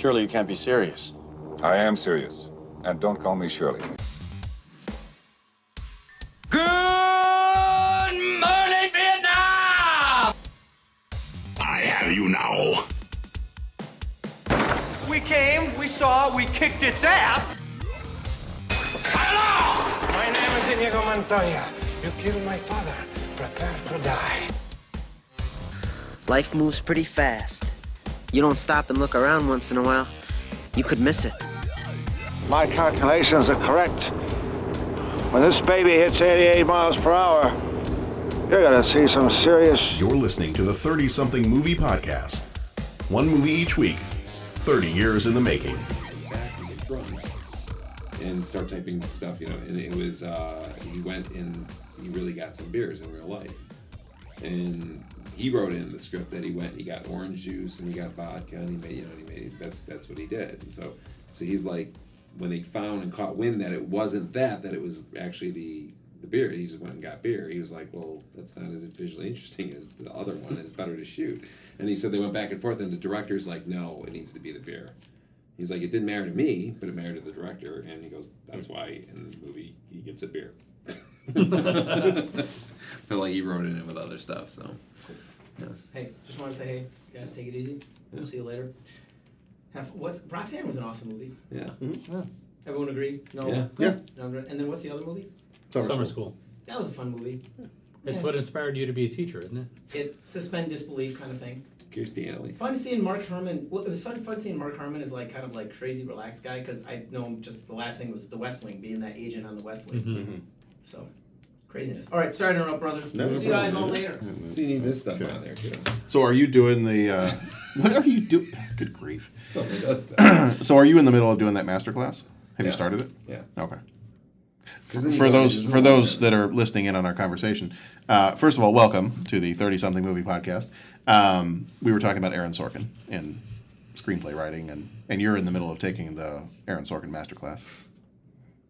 Surely you can't be serious. I am serious. And don't call me Shirley. Good morning, Vietnam! I have you now. We came, we saw, we kicked its ass. Hello! My name is Inigo Montoya. You killed my father. Prepare to die. Life moves pretty fast. You don't stop and look around once in a while, you could miss it. My calculations are correct. When this baby hits 88 miles per hour, you're gonna see some serious. You're listening to the 30 something movie podcast. One movie each week, 30 years in the making. back in the front and start typing stuff, you know. And it was uh, he went and he really got some beers in real life, and he wrote in the script that he went, he got orange juice and he got vodka, and he made, you know, he made that's that's what he did. And so, so he's like, when they found and caught wind that it wasn't that, that it was actually the the beer. He just went and got beer. He was like, well, that's not as visually interesting as the other one. It's better to shoot. And he said they went back and forth, and the director's like, no, it needs to be the beer. He's like, it didn't matter to me, but it mattered to the director. And he goes, that's why in the movie he gets a beer. but like he wrote it in with other stuff, so. Yeah. Hey, just want to say, hey, you guys, take it easy. We'll see you later. Have what's Roxanne was an awesome movie. Yeah. Yeah. Everyone agree? No. Yeah. Yeah. And then what's the other movie? Summer, School. That was a fun movie. It's Yeah. what inspired you to be a teacher, isn't it? It suspend disbelief kind of thing. Kirstie Alley. Fun seeing Mark Harmon. Well, it was fun, fun seeing Mark Harmon as like kind of like crazy relaxed guy because I know him just the last thing was The West Wing, being that agent on The West Wing. Mm-hmm. So craziness. All right, sorry to interrupt, brothers. No, no see you guys all problem. later. So you need this stuff on there too. So, are you doing the. Uh, what are you doing? Good grief. Something does that. So, are you in the middle of doing that master class? Have you Yeah. started it? Yeah. Okay. 'Cause then you For go those into for the- those that are listening in on our conversation, uh, first of all, welcome to the Thirty Something Movie Podcast. Um, we were talking about Aaron Sorkin and screenplay writing, and, and you're in the middle of taking the Aaron Sorkin master class.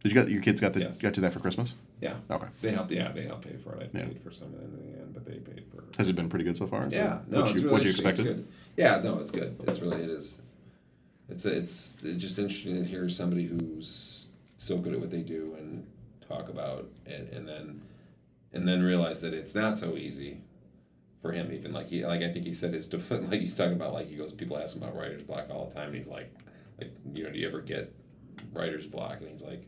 Did you got your kids got the Yes. got you that for Christmas? Yeah. Okay. They help. Yeah, they help pay for it. I Yeah. paid for some of it in the end, but they paid for. Has it been pretty good so far? Is Yeah, no, what it's you, really what you expected? good. Yeah, no, it's good. It's really it is. It's it's just interesting to hear somebody who's so good at what they do and talk about it, and then and then realize that it's not so easy for him. Even like he like I think he said his def- like he's talking about like he goes people ask him about writer's block all the time, and he's like like you know do you ever get writer's block? And he's like.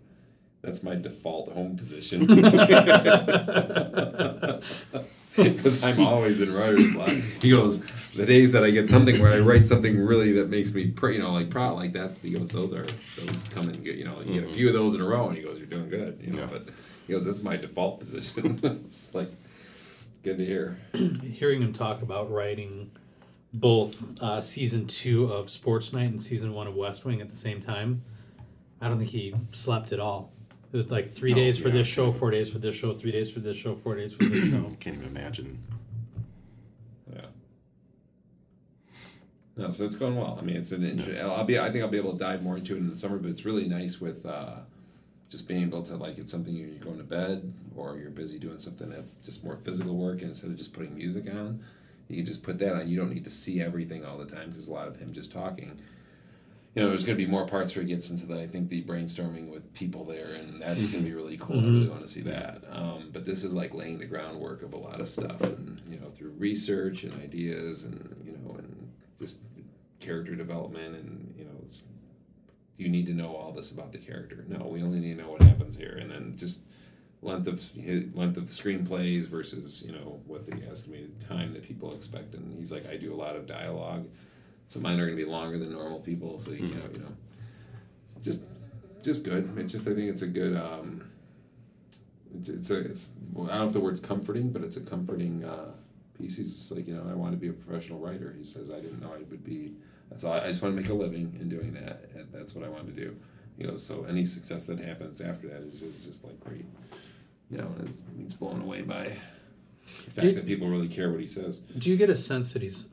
That's my default home position. Because I'm always in writer's block. He goes, the days that I get something where I write something really that makes me, pr- you know, like proud, like that's, he goes, those are, those come and get, you know, you get a few of those in a row and he goes, you're doing good, you know, Yeah. but he goes, that's my default position. it's like, good to hear. Hearing him talk about writing both uh, season two of Sports Night and season one of West Wing at the same time, I don't think he slept at all. It was like three Oh, days for yeah. this show, four days for this show, three days for this show, four days for this show. Can't even imagine. Yeah. No, so it's going well. I mean, it's an interesting. I'll be. I think I'll be able to dive more into it in the summer. But it's really nice with uh, just being able to like it's something you're going to bed or you're busy doing something that's just more physical work, and instead of just putting music on, you can just put that on. You don't need to see everything all the time because a lot of him just talking. You know, there's going to be more parts where he gets into the I think the brainstorming with people there, and that's going to be really cool. I really want to see that. Um, but this is like laying the groundwork of a lot of stuff, and you know, through research and ideas, and you know, and just character development, and you know, you need to know all this about the character. No, we only need to know what happens here, and then just length of length of screenplays versus you know what the estimated time that people expect. And he's like, I do a lot of dialogue, so mine are going to be longer than normal people. So you can't, you know, just just good. It's just I think it's a good. Um, it's- it's a it's well, I don't know if the word's comforting, but it's a comforting uh, piece. He's just like you know I want to be a professional writer. He says I didn't know I would be. That's all. I, I just want to make a living in doing that. And that's what I wanted to do. You know, so any success that happens after that is just, just like great. You know, and he's blown away by the fact Did- that people really care what he says. Do you get a sense that he's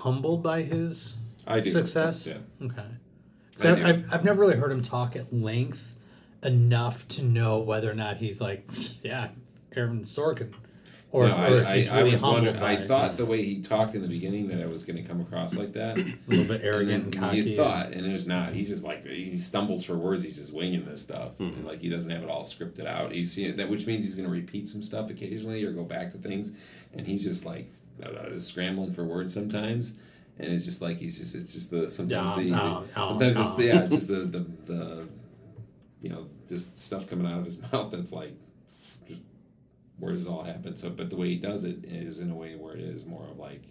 humbled by his I do. success? Yeah. Okay. 'Cause I I do. I've, I've never really heard him talk at length enough to know whether or not he's like, yeah, Aaron Sorkin. or, no, or if I, he's I, really I was humbled wondering. by I it. thought the way he talked in the beginning that I was going to come across like that. a little bit arrogant and and cocky. you thought, and it's not. He's just like he stumbles for words. He's just winging this stuff, Hmm. and like he doesn't have it all scripted out. You see it, that which means he's going to repeat some stuff occasionally or go back to things, and he's just like scrambling for words sometimes. And it's just like he's just it's just the sometimes the, no, the no, sometimes it's the, yeah it's just the, the the you know this stuff coming out of his mouth that's like just where does it all happen? So but the way he does it is in a way where it is more of like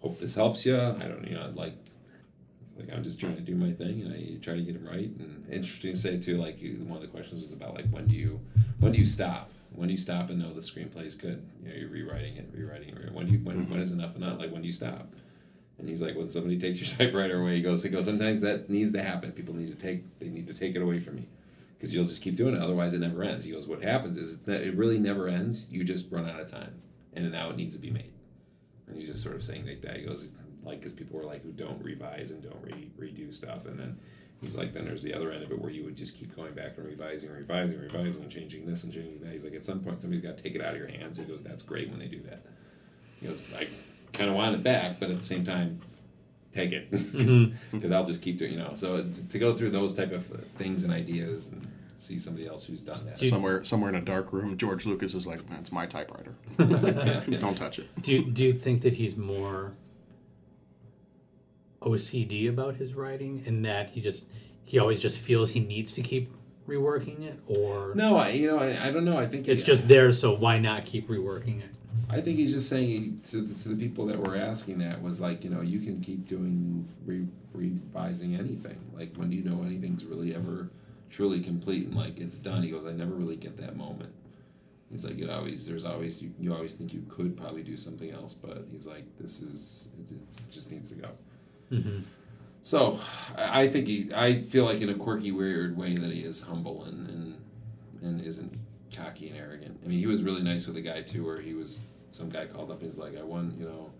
hope this helps you I don't you know like like I'm just trying to do my thing and I try to get it right. And interesting to say too like one of the questions was about like when do you when do you stop when do you stop and know the screenplay is good you know you're rewriting it rewriting it when do you when, when is mm-hmm. enough enough like when do you stop? And he's like when somebody takes your typewriter away he goes he goes sometimes that needs to happen. People need to take they need to take it away from me. Because you'll just keep doing it otherwise it never ends. He goes what happens is it's ne- it really never ends. You just run out of time. And now it needs to be made. And he's just sort of saying like that. He goes like because people were like who don't revise and don't re- redo stuff, and then he's like then there's the other end of it where you would just keep going back and revising, and revising, and revising, and changing this and changing that. He's like at some point somebody's got to take it out of your hands. He goes that's great when they do that. He goes I kind of want it back, but at the same time take it because mm-hmm. I'll just keep doing you know. So to go through those type of uh, things and ideas and see somebody else who's done that. somewhere somewhere in a dark room, George Lucas is like, "That's my typewriter. Don't touch it." Do you, do you think that he's more OCD about his writing and that he just he always just feels he needs to keep reworking it or No, I you know I, I don't know. I think it's he- just there so why not keep reworking it? I think he's just saying he, to, the- to the people that were asking that was like, you know, you can keep doing re, revising anything. Like when do you know anything's really ever truly complete and like it's done? He goes, I never really get that moment. He's like, it always there's always you, you always think you could probably do something else, but he's like, this is it just needs to go. So I think he I feel like in a quirky, weird way that he is humble and and, and isn't cocky and arrogant. I mean, he was really nice with a guy too, where he was some guy called up and he's like, I won, you know.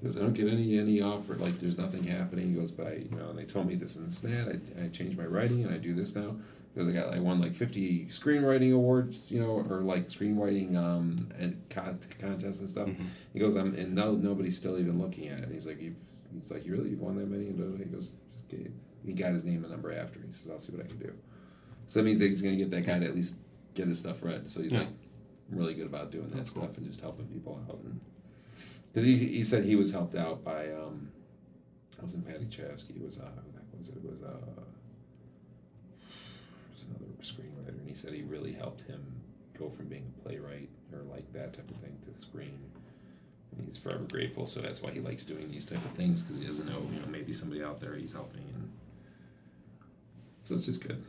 He goes, I don't get any any offer. Like, there's nothing happening. He goes, but I, you know, and they told me this and this and that. I, I changed my writing and I do this now. He goes, I got, I won like 50 screenwriting awards, you know, or like screenwriting um and con- contests and stuff. He goes, I'm and no nobody's still even looking at it. And he's like, you, he's like, you really you've won that many? And he goes, "Just get-" he got his name and number after. He says, I'll see what I can do. So that means that he's gonna get that guy to at least get his stuff read. So he's Yeah. like really good about doing that stuff and just helping people out. Because he, he said he was helped out by um, it wasn't Paddy Chayefsky. It was uh, who was it? It was uh, it was another screenwriter, and he said he really helped him go from being a playwright or like that type of thing to screen. He's forever grateful. So that's why he likes doing these type of things because he doesn't know, you know, maybe somebody out there he's helping, and so it's just good.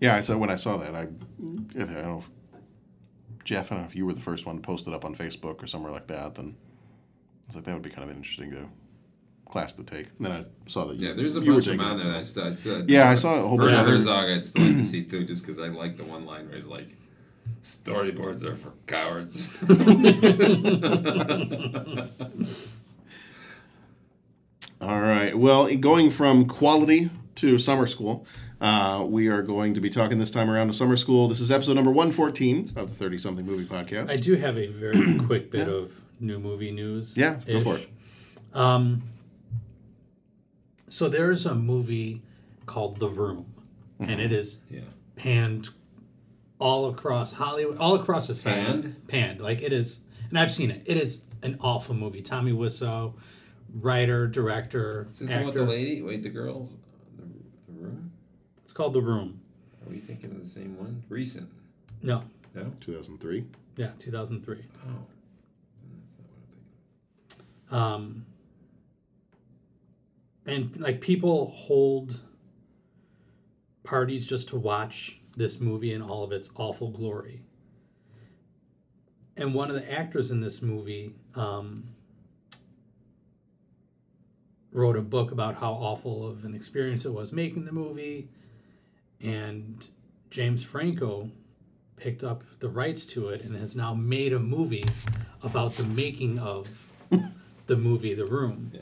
Yeah, I said when I saw that, I, I don't know, if, Jeff, I don't know if you were the first one to post it up on Facebook or somewhere like that. Then I was like, that would be kind of interesting to class to take. And then I saw that you, Yeah, there's a bunch of taking them on it, that I still Yeah, I saw a whole bunch of other- Herzog I'd still like to see too, just because I like the one line where he's like, "Storyboards are for cowards." All right. Well, going from quality to summer school, uh, we are going to be talking this time around to summer school. This is episode number 114 of the 30 something movie podcast. I do have a very quick bit of new movie news. Yeah, go for it. Um, so there's a movie called The Room, Mm-hmm. and it is yeah, panned all across Hollywood, all across the sand. Panned? Panned. Like it is, and I've seen it. It is an awful movie. Tommy Wiseau, writer, director, is this the one with the lady? Wait, the girl, the, the room. It's called The Room. Are we thinking of the same one? Recent? No, No. 2003. yeah, 2003. Oh, that's not what I'm thinking. um, and like people hold parties just to watch this movie in all of its awful glory. And one of the actors in this movie um, wrote a book about how awful of an experience it was making the movie. And James Franco picked up the rights to it and has now made a movie about the making of the movie The Room. Yeah.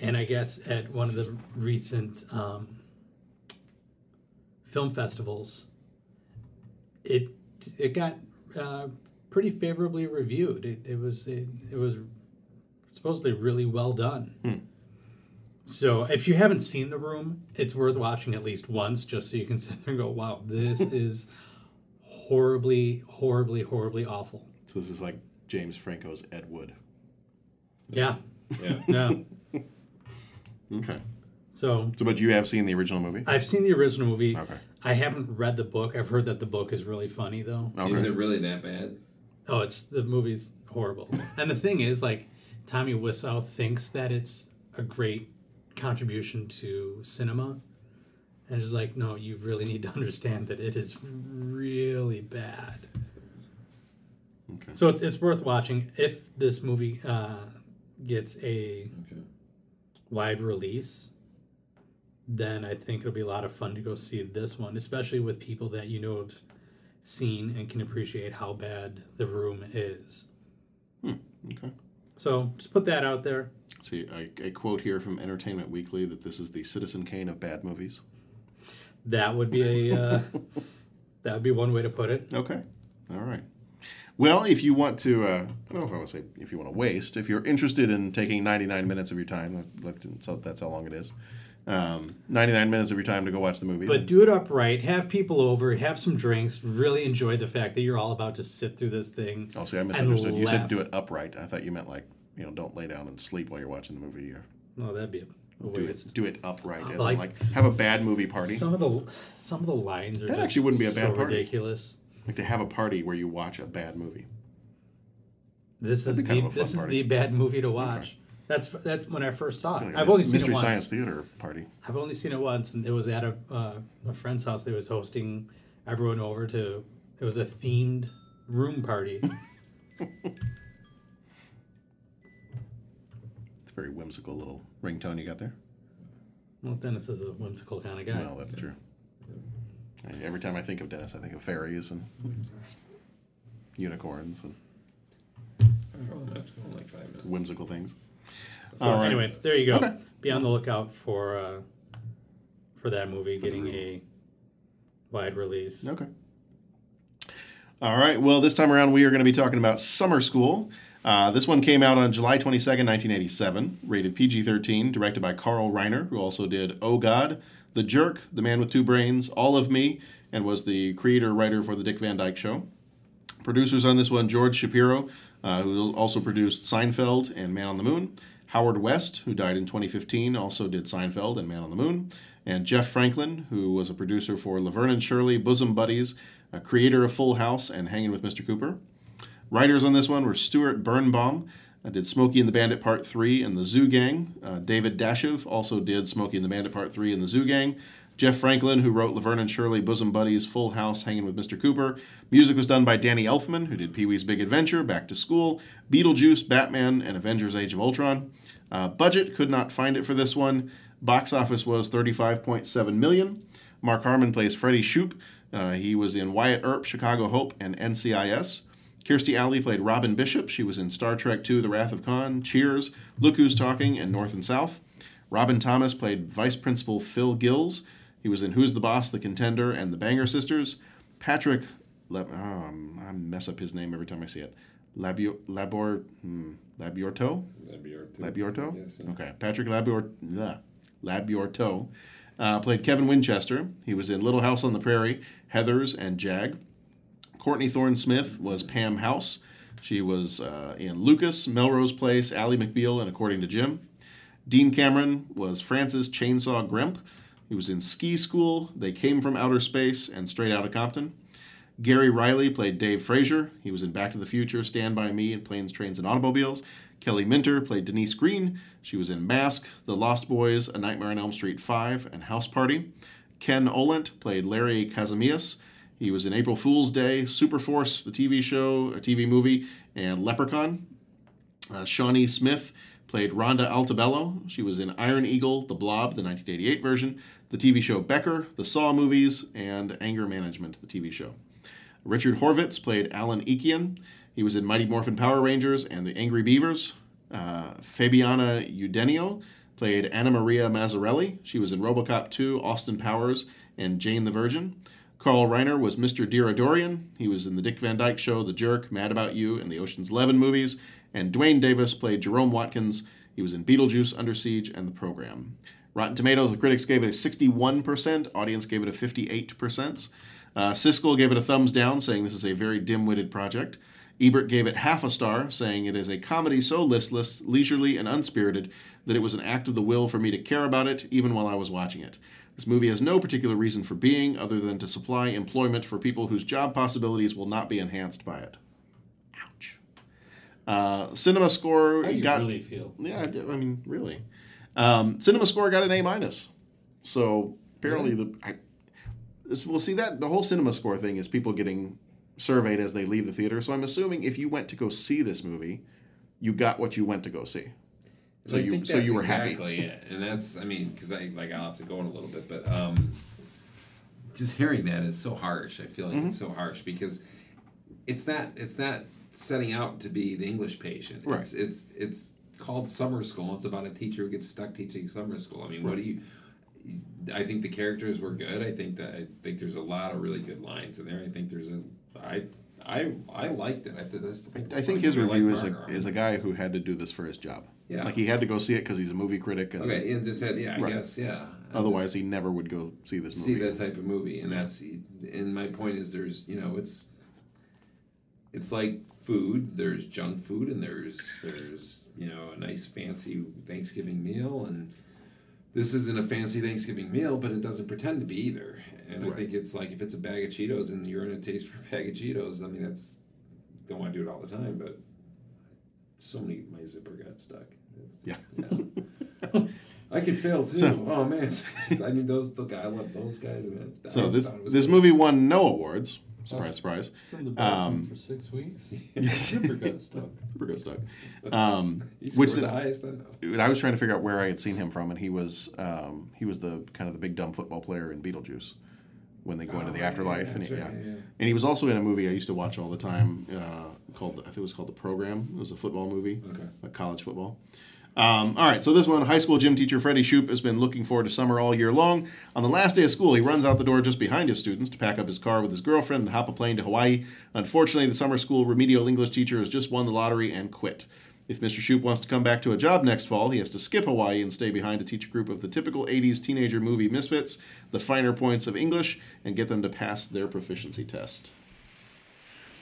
And I guess at one of the recent um, film festivals, it it got uh, pretty favorably reviewed. It, it was it, it was supposedly really well done. So if you haven't seen The Room, it's worth watching at least once just so you can sit there and go, "Wow, this is horribly, horribly, horribly awful." So this is like James Franco's Ed Wood. Yeah, Yeah. yeah. Okay. So So, but you have seen the original movie? I've seen the original movie. Okay. I haven't read the book. I've heard that the book is really funny though. Okay. Is it really that bad? Oh, it's the movie's horrible. and the thing is, like, Tommy Wiseau thinks that it's a great contribution to cinema. And it's like, no, you really need to understand that it is really bad. Okay. So it's, it's worth watching if this movie uh, gets a Okay. wide release. Then I think it'll be a lot of fun to go see this one, especially with people that you know have seen and can appreciate how bad the room is. Hmm, okay. So just put that out there. See, a, a quote here from Entertainment Weekly that this is the Citizen Kane of bad movies. That would be a uh, that would be one way to put it. Okay. All right. Well, if you want to, uh, I don't know if I want to say if you want to waste, if you're interested in taking 99 minutes of your time, that- that- so that's how long it is. Um, 99 minutes of your time to go watch the movie. But then- do it upright. Have people over. Have some drinks. Really enjoy the fact that you're all about to sit through this thing. oh, see, I misunderstood. You said do it upright. I thought you meant like, you know, don't lay down and sleep while you're watching the movie. Or No, that'd be a, a do waste. it, do it upright, as in Like- like have a bad movie party. Some of the some of the lines are That just actually wouldn't be a bad so party. ridiculous. Like to have a party where you watch a bad movie. This is That'd kind the of a fun this is party. the bad movie to watch. That's that's when I first saw it. Like I've only seen mystery it once. science theater party. I've only seen it once, and it was at a uh, a friend's house. They was hosting everyone over to. It was a themed room party. It's a very whimsical little ringtone you got there. well, Dennis is a whimsical kind of guy. Well, that's true. I- Every time I think of Dennis, I think of fairies and unicorns and I probably have to go in like five minutes. whimsical things. So All right. anyway, there you go. Okay. Be on the lookout for uh, for that movie getting a wide release. Okay. All right. Well, this time around, we are going to be talking about Summer School. Uh, this one came out on July 22nd, 1987, rated PG 13, directed by Carl Reiner, who also did Oh God, The Jerk, The Man with Two Brains, All of Me, and was the creator writer for The Dick Van Dyke Show. Producers on this one George Shapiro, uh, who also produced Seinfeld and Man on the Moon. Howard West, who died in 2015, also did Seinfeld and Man on the Moon. And Jeff Franklin, who was a producer for Laverne and Shirley, Bosom Buddies, a creator of Full House, and Hanging with Mr. Cooper. Writers on this one were Stuart Birnbaum, uh, did Smokey and the Bandit Part 3 and the Zoo Gang. Uh, David Dashev also did Smokey and the Bandit Part 3 and the Zoo Gang. Jeff Franklin, who wrote Laverne and Shirley, Bosom Buddies, Full House, Hanging with Mr. Cooper. Music was done by Danny Elfman, who did Pee Wee's Big Adventure, Back to School, Beetlejuice, Batman, and Avengers Age of Ultron. Uh, budget, could not find it for this one. Box office was 35.7 million. Mark Harmon plays Freddie Shoop. Uh, he was in Wyatt Earp, Chicago Hope, and NCIS. Kirstie Alley played Robin Bishop. She was in Star Trek II The Wrath of Khan, Cheers, Look Who's Talking, and North and South. Robin Thomas played Vice Principal Phil Gills. He was in Who's the Boss, The Contender, and The Banger Sisters. Patrick, Le- oh, I'm- mess up his name every time I see it. Labio, Labor, hmm, Labiorto? That'd be our two. Labiorto? Yes, yeah. Okay. Patrick Labior, bleh, Labiorto uh, played Kevin Winchester. He was in Little House on the Prairie, Heathers, and Jag. Courtney Thorne Smith was Pam House. She was uh, in Lucas, Melrose Place, Ally McBeal, and According to Jim. Dean Cameron was Francis Chainsaw Gremp. He was in Ski School, They Came from Outer Space, and Straight out of Compton. Gary Riley played Dave Frazier. He was in Back to the Future, Stand By Me, and Planes, Trains, and Automobiles. Kelly Minter played Denise Green. She was in Mask, The Lost Boys, A Nightmare on Elm Street 5, and House Party. Ken Olandt played Larry Kazamias. He was in April Fool's Day, Superforce, the TV show, a TV movie, and Leprechaun. Uh, Shawnee Smith played Rhonda Altobello. She was in Iron Eagle, The Blob, the 1988 version, the TV show Becker, the Saw movies, and Anger Management, the TV show. Richard Horvitz played Alan Eakian. He was in Mighty Morphin Power Rangers and the Angry Beavers. Uh, Fabiana Udenio played Anna Maria Mazzarelli. She was in Robocop 2, Austin Powers, and Jane the Virgin. Carl Reiner was Mr. Dorian. He was in the Dick Van Dyke Show, The Jerk, Mad About You, and the Ocean's Eleven movies. And Duane Davis played Jerome Watkins. He was in Beetlejuice, Under Siege, and The Program. Rotten Tomatoes, the critics gave it a 61%, audience gave it a 58%. Uh, Siskel gave it a thumbs down, saying this is a very dim witted project. Ebert gave it half a star, saying it is a comedy so listless, leisurely, and unspirited that it was an act of the will for me to care about it, even while I was watching it. This movie has no particular reason for being other than to supply employment for people whose job possibilities will not be enhanced by it. Uh, cinema score How got. really feel? Yeah, I, did- I mean, really. Um, cinema score got an A minus. So apparently the I, well, see that the whole cinema score thing is people getting surveyed as they leave the theater. So I'm assuming if you went to go see this movie, you got what you went to go see. So I you so you were happy. exactly it. and that's I mean because I like I'll have to go in a little bit, but um, just hearing that is so harsh. I feel like it's Mm-hmm. so harsh because it's not it's not setting out to be the English patient. Right. It's it's it's called summer school. It's about a teacher who gets stuck teaching summer school. I mean, what do you? I think the characters were good. I think that I think there's a lot of really good lines in there. I think there's a I I I liked it. I, th- I, just think it's I think his I like review is a is a guy who had to do this for his job. Yeah. like he had to go see it because he's a movie critic, and Okay, and just had yeah, I Right. guess yeah. Otherwise just he never would go see this see movie. that type of movie, and that's and my point is there's you know it's it's like food. There's junk food, and there's there's you know a nice fancy Thanksgiving meal, and this isn't a fancy Thanksgiving meal, but it doesn't pretend to be either. And I think it's like if it's a bag of Cheetos and you're in a taste for a bag of Cheetos, I mean that's don't want to do it all the time, but so many my zipper got stuck. Yeah. Yeah. I could fail too. So- oh man, I mean those. Look, I love those guys. I mean, I So this thought it was this movie won no awards. Surprise, surprise. It's in the bathroom for six weeks. Zipper got stuck. Super good stuck. Um, which did, the highest I. I was trying to figure out where I had seen him from, and he was um, he was the kind of the big dumb football player in Beetlejuice when they go into Oh, the yeah, afterlife, and he, right, yeah. yeah, yeah. and he was also in a movie I used to watch all the time uh, called I think it was called The Program. It was a football movie, Okay. like college football. Um, all right, so this one, high school gym teacher Freddie Shoop has been looking forward to summer all year long. On the last day of school, he runs out the door just behind his students to pack up his car with his girlfriend and hop a plane to Hawaii. Unfortunately, the summer school remedial English teacher has just won the lottery and quit. If Mr. Shoop wants to come back to a job next fall, he has to skip Hawaii and stay behind to teach a group of the typical 80s teenager movie misfits the finer points of English and get them to pass their proficiency test.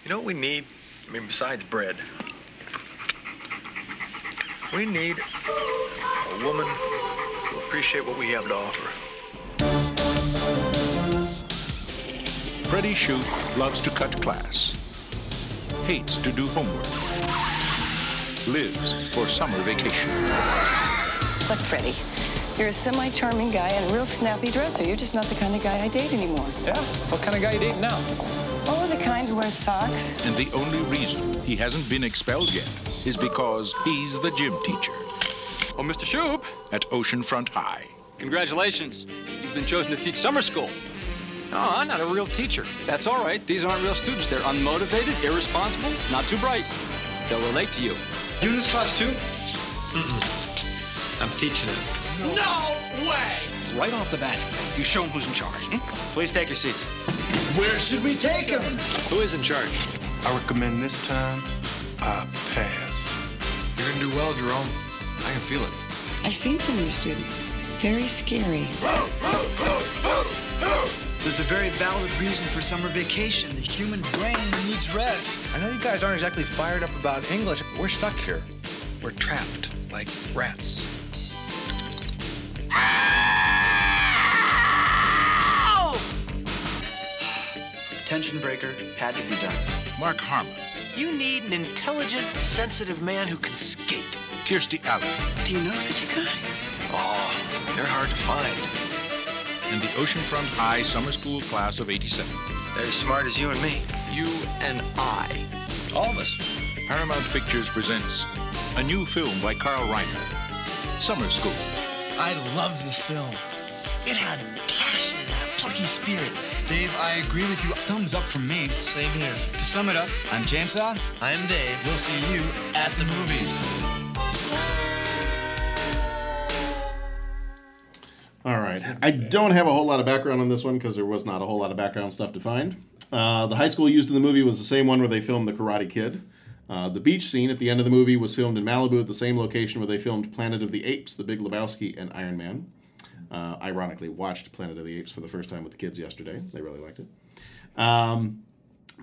You know what we need? I mean, besides bread, we need a woman who appreciate what we have to offer. Freddie Shoot loves to cut class, hates to do homework, lives for summer vacation. Look, Freddie, you're a semi-charming guy and a real snappy dresser. You're just not the kind of guy I date anymore. Yeah? What kind of guy you dating now? Oh, the kind who wears socks. And the only reason he hasn't been expelled yet is because he's the gym teacher Oh, Mr. Shoop, at Oceanfront High. congratulations. You've been chosen to teach summer school. No, I'm not a real teacher. That's all right. These aren't real students. They're unmotivated, irresponsible, not too bright. They'll relate to you. You in this class too? I'm teaching it. No way! Right off the bat, you show them who's in charge. Hmm? Please take your seats. Where should we take him? Who is in charge? I recommend this time I pass. You're gonna do well, Jerome. I can feel it. I've seen some of your students. Very scary. There's a very valid reason for summer vacation. The human brain needs rest. I know you guys aren't exactly fired up about English. We're stuck here. We're trapped like rats. Tension breaker had to be done. Mark Harmon, You need an intelligent, sensitive man who can skate. Kirstie Alley, Do you know such a guy? Oh, they're hard to find. and the Oceanfront High Summer School class of 87. They're as smart as you and me. You and I. All of us. Paramount Pictures presents a new film by Carl Reiner, Summer School. I love this film. It had passion and a plucky spirit. Dave, I agree with you. Thumbs up from me. Same here. To sum it up, I'm Chainsaw. I'm Dave. We'll see you at the movies. All right. I don't have a whole lot of background on this one because there was not a whole lot of background stuff to find. Uh, the high school used in the movie was the same one where they filmed The Karate Kid. Uh, the beach scene at the end of the movie was filmed in Malibu at the same location where they filmed Planet of the Apes, The Big Lebowski, and Iron Man. Uh, ironically, watched Planet of the Apes for the first time with the kids yesterday. They really liked it. Um,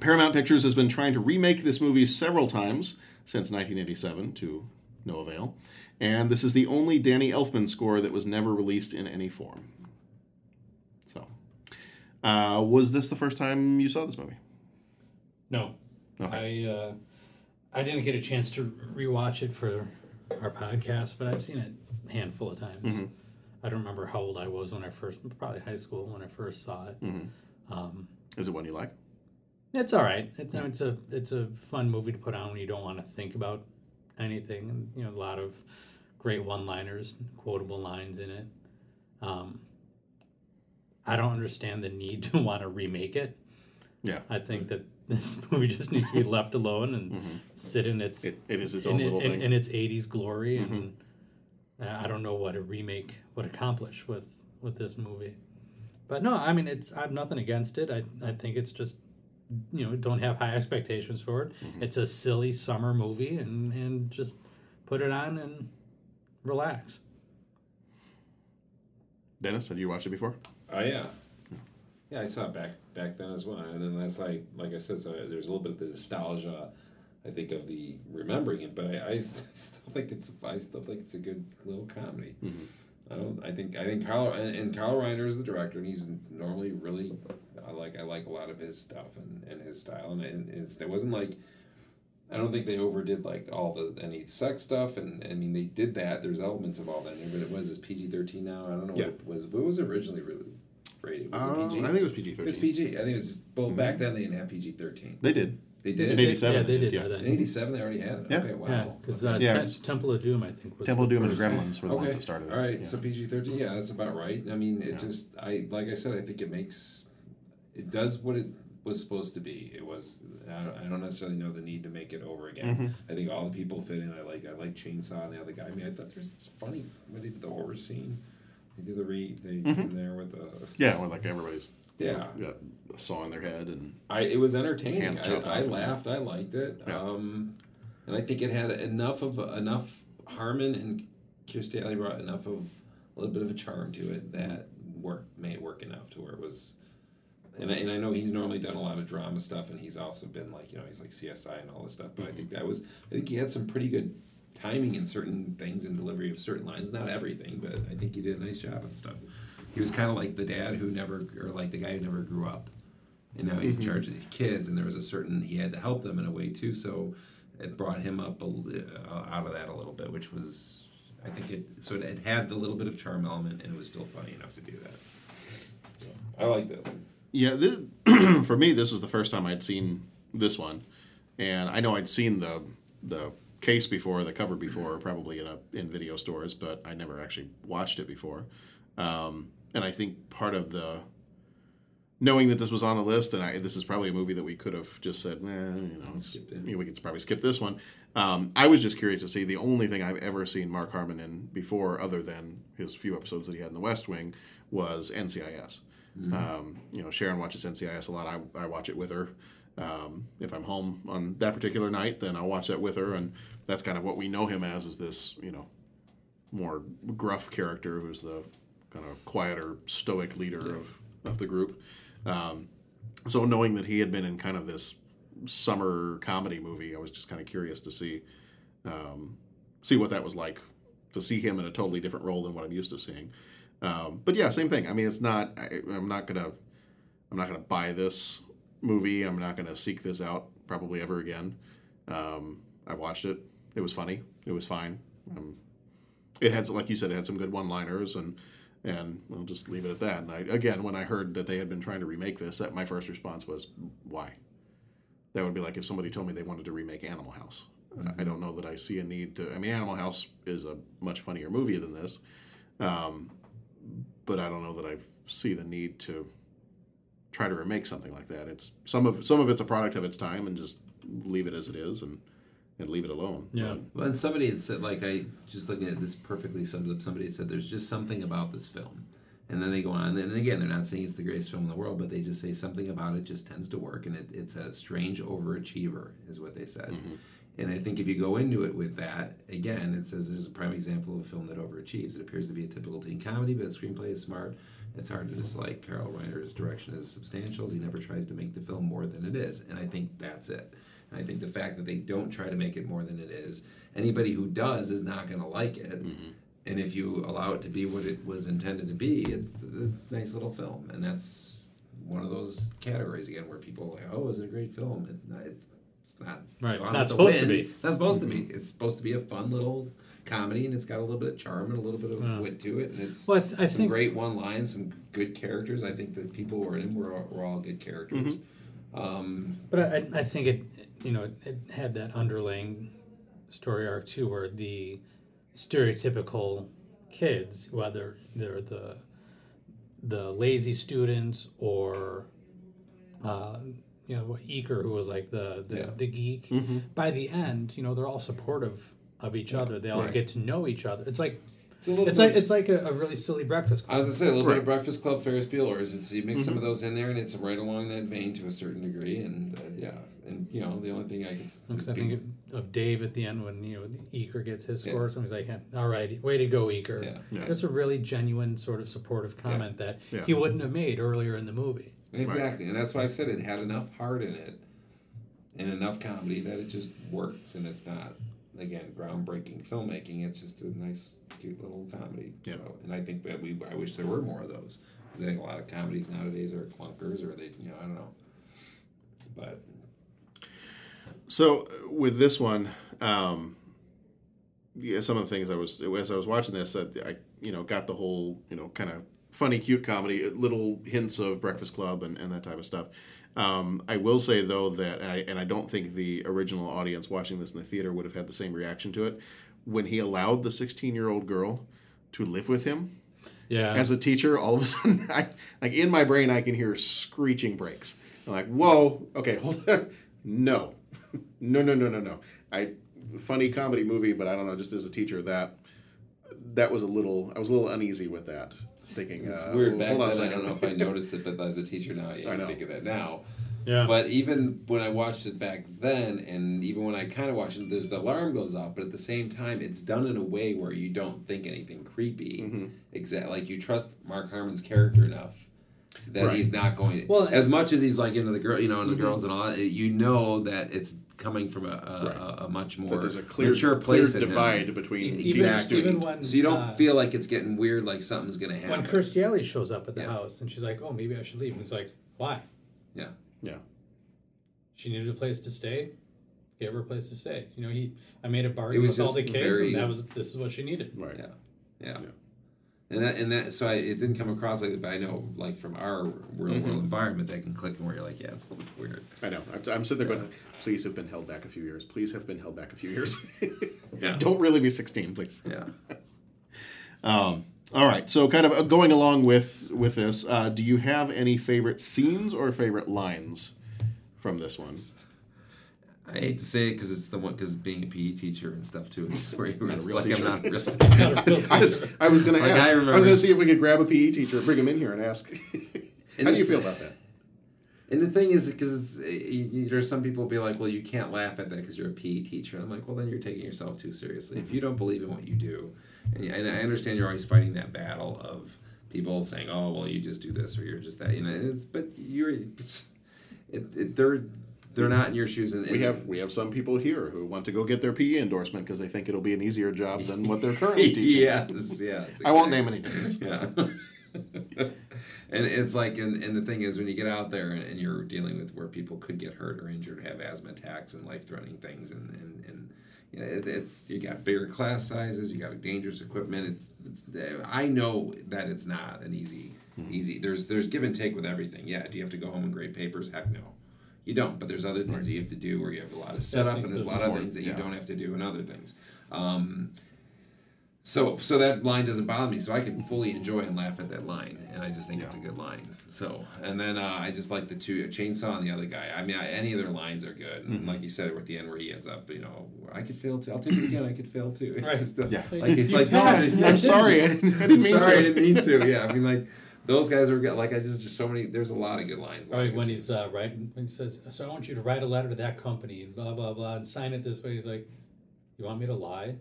Paramount Pictures has been trying to remake this movie several times since 1987 to no avail. And this is the only Danny Elfman score that was never released in any form. So, uh, was this the first time you saw this movie? No. I uh, I didn't get a chance to rewatch it for our podcast, but I've seen it a handful of times. Mhm. I don't remember how old I was when I first, probably high school when I first saw it. Mhm. Um, Is it one you like? it's all right. It's it's a it's a fun movie to put on when you don't want to think about anything. And, you know, a lot of great one-liners, quotable lines in it. Um, I don't understand the need to want to remake it. Yeah. I think that this movie just needs to be left alone and Mhm. sit in its It- it is its own it- little in, thing. in its '80s glory, Mhm. and I don't know what a remake would accomplish with with this movie. But no, I mean, it's I have nothing against it. I I think it's just you know don't have high expectations for it. Mm-hmm. It's a silly summer movie, and and just put it on and relax. Dennis, had you watched it before? Oh yeah, yeah. I saw it back back then as well, and then that's like like I said, so there's a little bit of the nostalgia. I think of the remembering it, but I, I still think it's I still think it's a good little comedy. I don't. I think I think Carl and, and Carl Reiner is the director, and he's normally really. I like I like a lot of his stuff and, and his style, and, and it's, it wasn't like. I don't think they overdid like all the any sex stuff, and I mean they did that. There's elements of all that in there, but it was this PG thirteen now. I don't know Yeah. what it was. What was originally really rated? Was Uh, it PG? I think it was PG-13. It was PG. I think it was just well back then they didn't have PG thirteen. They did. They did In 87, Yeah, they did. yeah. In eighty seven they already had it. Yeah. Okay, wow. Yeah, because uh, Yeah, it Tem- was- Temple of Doom, I think, was Temple of the Doom and the first- Gremlins were the ones Okay. that started. it. All right, Yeah. so PG thirteen, yeah, that's about right. I mean, it Yeah. just, I like I said, I think it makes, it does what it was supposed to be. It was, I don't, I don't necessarily know the need to make it over again. Mhm. I think all the people fit in. I like, I like Chainsaw and the other guy. I mean, I thought there's it's funny when they did the horror scene. They do the re, they in there with the Yeah, where like everybody's Yeah. got a saw in their head and I it was entertaining. I, I laughed. I liked it. Yeah. Um, and I think it had enough of enough. Harmon and Kirstie Alley brought enough of a little bit of a charm to it that worked made it work enough to where it was. And I, and I know he's normally done a lot of drama stuff, and he's also been like you know he's like CSI and all this stuff. But I think that was I think he had some pretty good timing in certain things and delivery of certain lines. Not everything, but I think he did a nice job and stuff. He was kind of like the dad who never, or like the guy who never grew up and now he's in Mhm. charge of these kids and there was a certain he had to help them in a way too so it brought him up a, uh, out of that a little bit which was i think it so it, it had the little bit of charm element and it was still funny enough to do that so i liked it Yeah, this, for me, this was the first time I'd seen this one, and I know I'd seen the the case before, the cover before, probably in a in video stores, but I never actually watched it before. Um, and I think part of the knowing that this was on the list, and I, this is probably a movie that we could have just said, nah, you know, you know, we could probably skip this one. Um, I was just curious to see the only thing I've ever seen Mark Harmon in before, other than his few episodes that he had in The West Wing, was NCIS. Mhm. Um, you know, Sharon watches NCIS a lot. I, I watch it with her. Um, if I'm home on that particular night, then I'll watch that with her, and that's kind of what we know him as is this, you know, more gruff character who's the kind of quieter, stoic leader of, of the group. Um, so knowing that he had been in kind of this summer comedy movie, I was just kind of curious to see um, see what that was like to see him in a totally different role than what I'm used to seeing. Um, but yeah, same thing. I mean, it's not. I, I'm not gonna. I'm not gonna buy this movie. I'm not gonna seek this out probably ever again. Um, I watched it. It was funny. It was fine. Um, it had, like you said, it had some good one-liners, and and we'll just leave it at that. And I, again, when I heard that they had been trying to remake this, that my first response was, why? That would be like if somebody told me they wanted to remake Animal House. I don't know that I see a need to. I mean, Animal House is a much funnier movie than this, um, but I don't know that I see the need to try to remake something like that. It's some of some of it's a product of its time, and just leave it as it is, and and leave it alone. Yeah. well and somebody had said like i just looking at this perfectly sums up somebody had said there's just something about this film And then they go on, and again, they're not saying it's the greatest film in the world, but they just say something about it just tends to work, and it, it's a strange overachiever, is what they said. Mm-hmm. And I think if you go into it with that, again, it says there's a prime example of a film that overachieves. It appears to be a typical teen comedy, but its screenplay is smart. It's hard to dislike. Carl Reiner's direction is substantial. He never tries to make the film more than it is, and I think that's it. And I think the fact that they don't try to make it more than it is, anybody who does is not going to like it. Mm-hmm. And if you allow it to be what it was intended to be, it's a nice little film, and that's one of those categories again where people are like, "Oh, is it a great film?" It, no, it's it's not. Right, it's not supposed to be. It's not supposed to be. Mm-hmm. It's supposed to be a fun little comedy, and it's got a little bit of charm and a little bit of Yeah. wit to it, and it's Well, I th- I some think- great one lines, some good characters. I think the people who are in were all, were all good characters. Mm-hmm. Um, But I, I think it, you know, it had that underlying story arc too, where the stereotypical kids, whether they're the the lazy students or, uh, you know, Eker, who was like the the, Yeah. the geek. Mhm. By the end, you know, they're all supportive of each other. They all Right. get to know each other. It's like It's a little it's bit- like it's like a, a really silly breakfast. Club. I was gonna say a little bit of Breakfast Club, Ferris Bueller's. It's you mix some Mhm. of those in there, and it's right along that vein to a certain degree. And uh, yeah, and you know the only thing I can s- Because I be- think of, of Dave at the end when you know Eker gets his Yeah. score, so he's like, "All right, way to go, Eker." Yeah. Yeah. It's a really genuine sort of supportive comment that Yeah. he wouldn't have made earlier in the movie. Exactly, and that's why I said it had enough heart in it, and enough comedy that it just works, and it's not again groundbreaking filmmaking. It's just a nice, cute little comedy. Yeah. So, and I think that we, I wish there were more of those. I think a lot of comedies nowadays are clunkers, or they, you know, I don't know. But So with this one, um, yeah, some of the things I was as I was watching this, I, I you know got the whole you know kind of funny, cute comedy, little hints of Breakfast Club and, and that type of stuff. Um, I will say though that, and I, and I don't think the original audience watching this in the theater would have had the same reaction to it when he allowed the 16 year old girl to live with him. Yeah. As a teacher, all of a sudden, I like in my brain, I can hear screeching brakes. I'm like, whoa, okay, hold on, no, no, no, no, no, no. I funny comedy movie, but I don't know. Just as a teacher, that that was a little. I was a little uneasy with that. Thinking It's uh, weird back then. I don't know if I noticed it, but as a teacher now, yeah, I I know. think of that now. Yeah. But even when I watched it back then, and even when I kind of watched it, there's the alarm goes off, but at the same time, it's done in a way where you don't think anything creepy. Mm-hmm. Exact, like you trust Mark Harmon's character enough that Right. he's not going. Well, as much as he's like into the girl, you know, into Mhm. the girls and all that, you know that it's coming from a, a, a, a much more there's a clear- mature place clear in him. divide between teacher exactly. student. Even when, so you don't uh, feel like it's getting weird, like something's gonna happen. When Kirstie Alley shows up at the Yeah. house and she's like, "Oh, maybe I should leave," and he's like, "Why?" yeah. Yeah. She needed a place to stay. Gave her a place to stay. You know, he I made a bargain was with all the kids, very- and that was this is what she needed. Right. Yeah, yeah. And that and that so I, it didn't come across like that, but I know like from our real world environment that can click and where you're like, yeah, it's a little bit weird. I know. I'm, I'm sitting there going, please have been held back a few years. Please have been held back a few years. Yeah. Don't really be 16, please. Yeah. Um, all right. So, kind of uh, going along with with this, uh, do you have any favorite scenes or favorite lines from this one? I hate to say it because it's the one because being a PE teacher and stuff too. It's where you're Not a just real like teacher. I'm not a real Not a real teacher. I was, I was going to Like, ask. I remember, I, was going to see if we could grab a PE teacher, bring him in here, and ask. How do you feel about that? And the thing is, because it's eh, you, there's some people be like, well, you can't laugh at that because you're a PE teacher. And I'm like, well, then you're taking yourself too seriously. If you don't believe in what you do, and, and I understand you're always fighting that battle of people saying, oh, well, you just do this or you're just that. You know, it's, but you're, it, it, they're they're not in your shoes. And, We have we have some people here who want to go get their PE endorsement because they think it'll be an easier job than what they're currently teaching. yes, yes. I won't name any names. Yeah. and it's like, and, and the thing is, when you get out there and, and you're dealing with where people could get hurt or injured, have asthma attacks and life threatening things, and, and, and you know, it, it's, you got bigger class sizes, you got dangerous equipment. It's, it's, I know that it's not an easy, hmm. easy, there's, there's give and take with everything. Yeah. Do you have to go home and grade papers? Heck no. You don't, but there's other things that you have to do where you have a lot of setup think and there's a there's lot of more, things that yeah. you don't have to do and other things. Um, So so that line doesn't bother me. So I can fully enjoy and laugh at that line, and I just think it's a good line. So and then uh, I just like the two chainsaw and the other guy. I mean, I, any of their lines are good. And Mhm. like you said at the end where he ends up, you know, I could fail too. I'll take it again. I could fail too. Right. Just the- Yeah. Like he's You like, "No, I'm sorry, I didn't- I didn't mean sorry, to." I didn't mean to. Yeah, I mean like. Those guys are good. Like I just, just so many. There's a lot of good lines. Or Like, when he's uh, writing, when he says, "So I want you to write a letter to that company, and blah blah blah, and sign it this way." He's like, "You want me to lie?"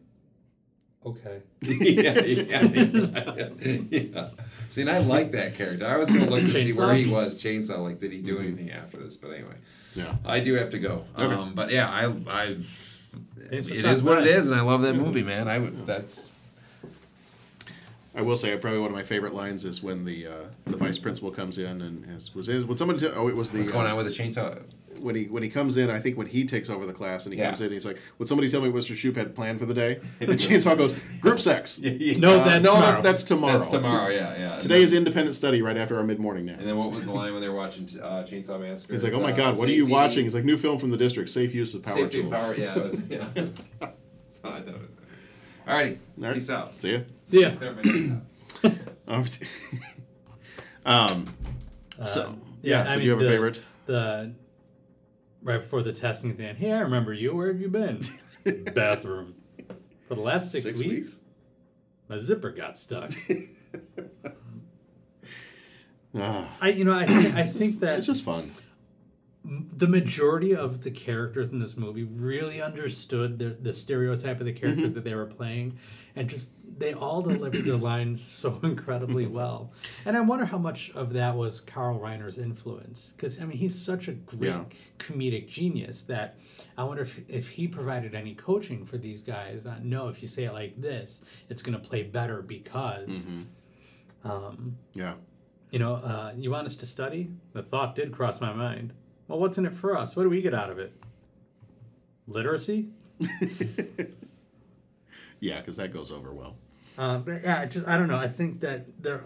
Okay. yeah, yeah, yeah, yeah. See, and I like that character. I was going to look to see where he was. Chainsaw, like, did he do anything after this? But anyway, Yeah. I do have to go. Okay. Um, but yeah, I, I, Thanks it is stopping what it is, and I love that movie, man. I would. That's I will say, probably one of my favorite lines is when the uh, the vice principal comes in and has, was in, would somebody tell? Oh, it was the what's going uh, on with the chainsaw. when he when he comes in. I think when he takes over the class and he Yeah. comes in, and he's like, "Would somebody tell me what Mr. Shoop had planned for the day?" And Chainsaw goes, "Group sex." No, Uh, that's no, tomorrow. That, that's tomorrow. That's tomorrow. Yeah, yeah. Today is independent study right after our mid morning nap. And then what was the line when they were watching uh, Chainsaw Massacre? He's like, "Oh my uh, God, what are you watching?" He's like, "New film from the district, safe use of power Safety tools." and power. Yeah, it was, yeah. so I thought it was. Alrighty, All right. peace out. See ya. See ya. Clear my nose out. Um, um, so Um, yeah, I so do you have a favorite? The right before the testing at the end. Hey, I remember you. Where have you been? Bathroom. For the last six, Six weeks, weeks? my zipper got stuck. Ah, I, you know, I, think- I think that it's just fun. the majority of the characters in this movie really understood the, the stereotype of the character Mm-hmm. that they were playing and just they all delivered their lines so incredibly well and i wonder how much of that was carl reiner's influence because i mean he's such a great Yeah. comedic genius that i wonder if, if he provided any coaching for these guys on no if you say it like this it's going to play better because Mm-hmm. um, Yeah. you know, uh, you want us to study? The thought did cross my mind. Well, what's in it for us? What do we get out of it? Literacy? Yeah, because that goes over well. Uh, but yeah, I just I don't know. I think that there,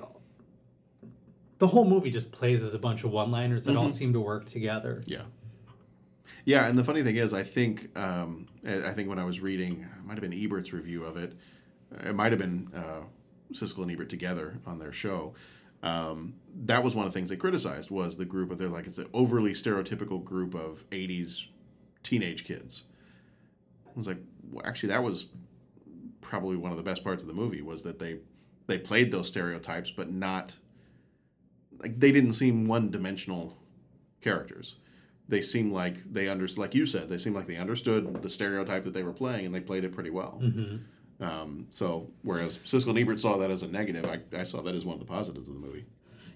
the whole movie just plays as a bunch of one-liners that all Mhm. seem to work together. Yeah. Yeah, and the funny thing is, I think um, I I think when I was reading, it might have been Ebert's review of it. It might have been uh, Siskel and Ebert together on their show. Um, that was one of the things they criticized was the group of they're like it's an overly stereotypical group of '80s teenage kids. I was like, well, actually, that was probably one of the best parts of the movie was that they they played those stereotypes, but not like they didn't seem one dimensional characters. They seemed like they understood, like you said, they seemed like they understood the stereotype that they were playing, and they played it pretty well. Mhm. Um, so, whereas Siskel and Ebert saw that as a negative, I, I saw that as one of the positives of the movie.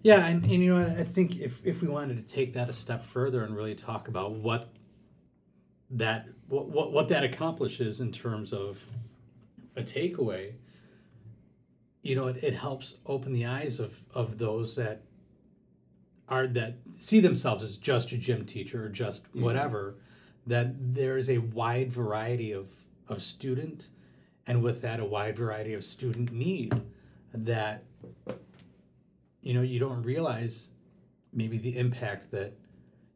Yeah, and, and you know, I think if, if we wanted to take that a step further and really talk about what that what, what, what that accomplishes in terms of a takeaway, you know, it, it helps open the eyes of, of those that are that see themselves as just a gym teacher or just Mhm. whatever, that there is a wide variety of, of student and with that a wide variety of student need that you know you don't realize maybe the impact that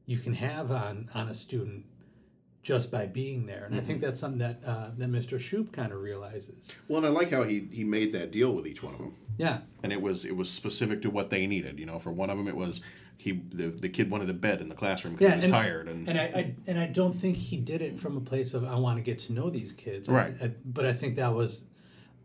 you can have on on a student just by being there and i think that's something that uh, that mr shoop kind of realizes Well, and I like how he he made that deal with each one of them. Yeah. and it was it was specific to what they needed. You know, for one of them, it was he the, the kid wanted a bed in the classroom because he was and, tired, and, and I, I and I don't think he did it from a place of I want to get to know these kids. Right. I- but I think that was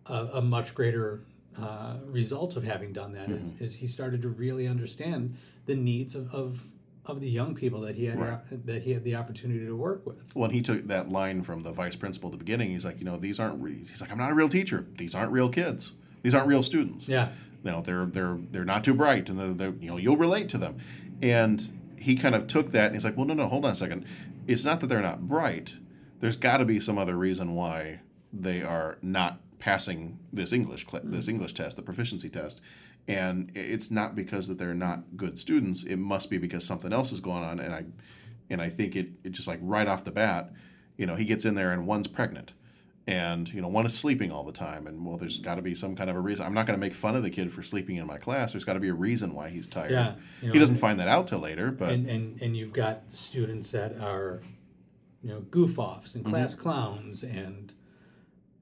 a, a much greater uh, result of having done that. Is, Mm-hmm. is he started to really understand the needs of, of of the young people that he had Right. that he had the opportunity to work with. when he took that line from the vice principal at the beginning, he's like, you know, these aren't. Re-, he's like, I'm not a real teacher. These aren't real kids. These aren't real students. Yeah. You know, they're they're they're not too bright, and they're, they're you know you'll relate to them. And he kind of took that, and he's like, well, no, no, hold on a second. It's not that they're not bright. There's got to be some other reason why they are not passing this English cl- this English test, the proficiency test. And it's not because that they're not good students. It must be because something else is going on. And I, and I think it, it just like right off the bat, you know, he gets in there and one's pregnant, and you know one is sleeping all the time. And well, there's got to be some kind of a reason. I'm not going to make fun of the kid for sleeping in my class. There's got to be a reason why he's tired. Yeah, you know, he doesn't and- find that out till later, but and, and and you've got students that are you know goof offs and class Mm-hmm. clowns and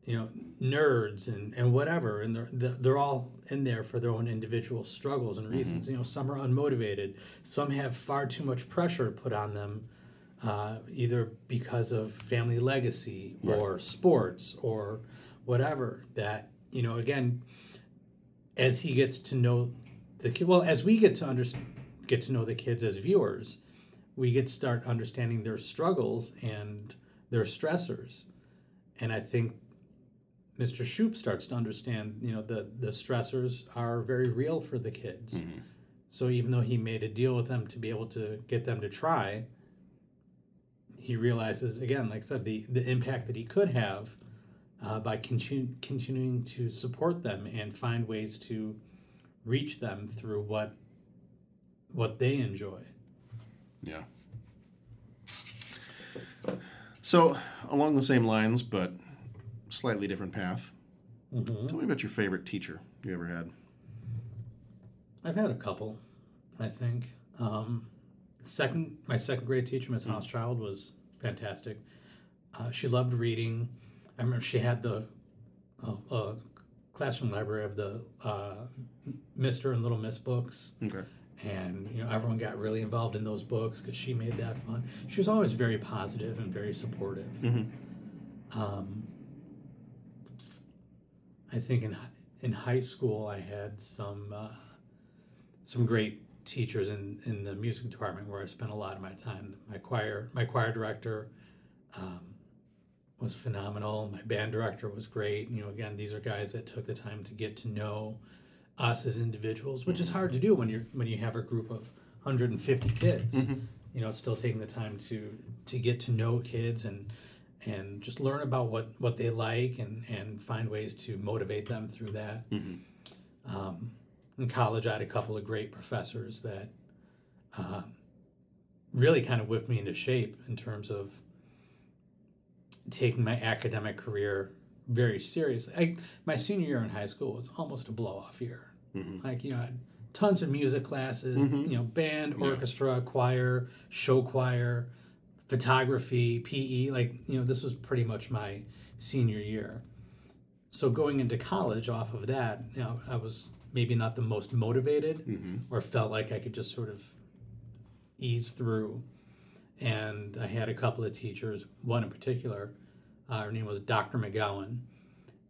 you know nerds and, and whatever and they're they're all in there for their own individual struggles and reasons. You know some are unmotivated. Some have far too much pressure put on them uh, either because of family legacy or sports or whatever that you know again as he gets to know the kid well as we get to under, get to know the kids as viewers we get to start understanding their struggles and their stressors. And i think mr shoop starts to understand you know the the stressors are very real for the kids so even though he made a deal with them to be able to get them to try he realizes again like i said the the impact that he could have uh, by continu- continuing to support them and find ways to reach them through what what they enjoy. Yeah. So, along the same lines, but slightly different path. Mhm. Tell me about your favorite teacher you ever had. I've had a couple, I think. Um, second, my second grade teacher, Miss Houschild, was fantastic. Uh, she loved reading. I remember she had the uh, uh, classroom library of the uh, Mister and Little Miss books. Okay. And you know everyone got really involved in those books because she made that fun. She was always very positive and very supportive. Mhm. Um, I think in in high school I had some uh, some great teachers in, in the music department where I spent a lot of my time. My choir my choir director um, was phenomenal. My band director was great. You know, again, these are guys that took the time to get to know us as individuals, which is hard to do when you're when you have a group of 150 kids. Mhm. You know, still taking the time to to get to know kids and and just learn about what what they like and and find ways to motivate them through that. Mhm. Um, in college, I had a couple of great professors that uh, really kind of whipped me into shape in terms of taking my academic career very seriously. I, my senior year in high school was almost a blow off year. Mhm. Like, you know, I had tons of music classes, Mhm. you know, band, Yeah. orchestra, choir, show choir, photography, PE. Like, you know, this was pretty much my senior year. So going into college off of that, you know, I was maybe not the most motivated Mhm. or felt like I could just sort of ease through. And I had a couple of teachers, one in particular, uh, her name was Dr. McGowan,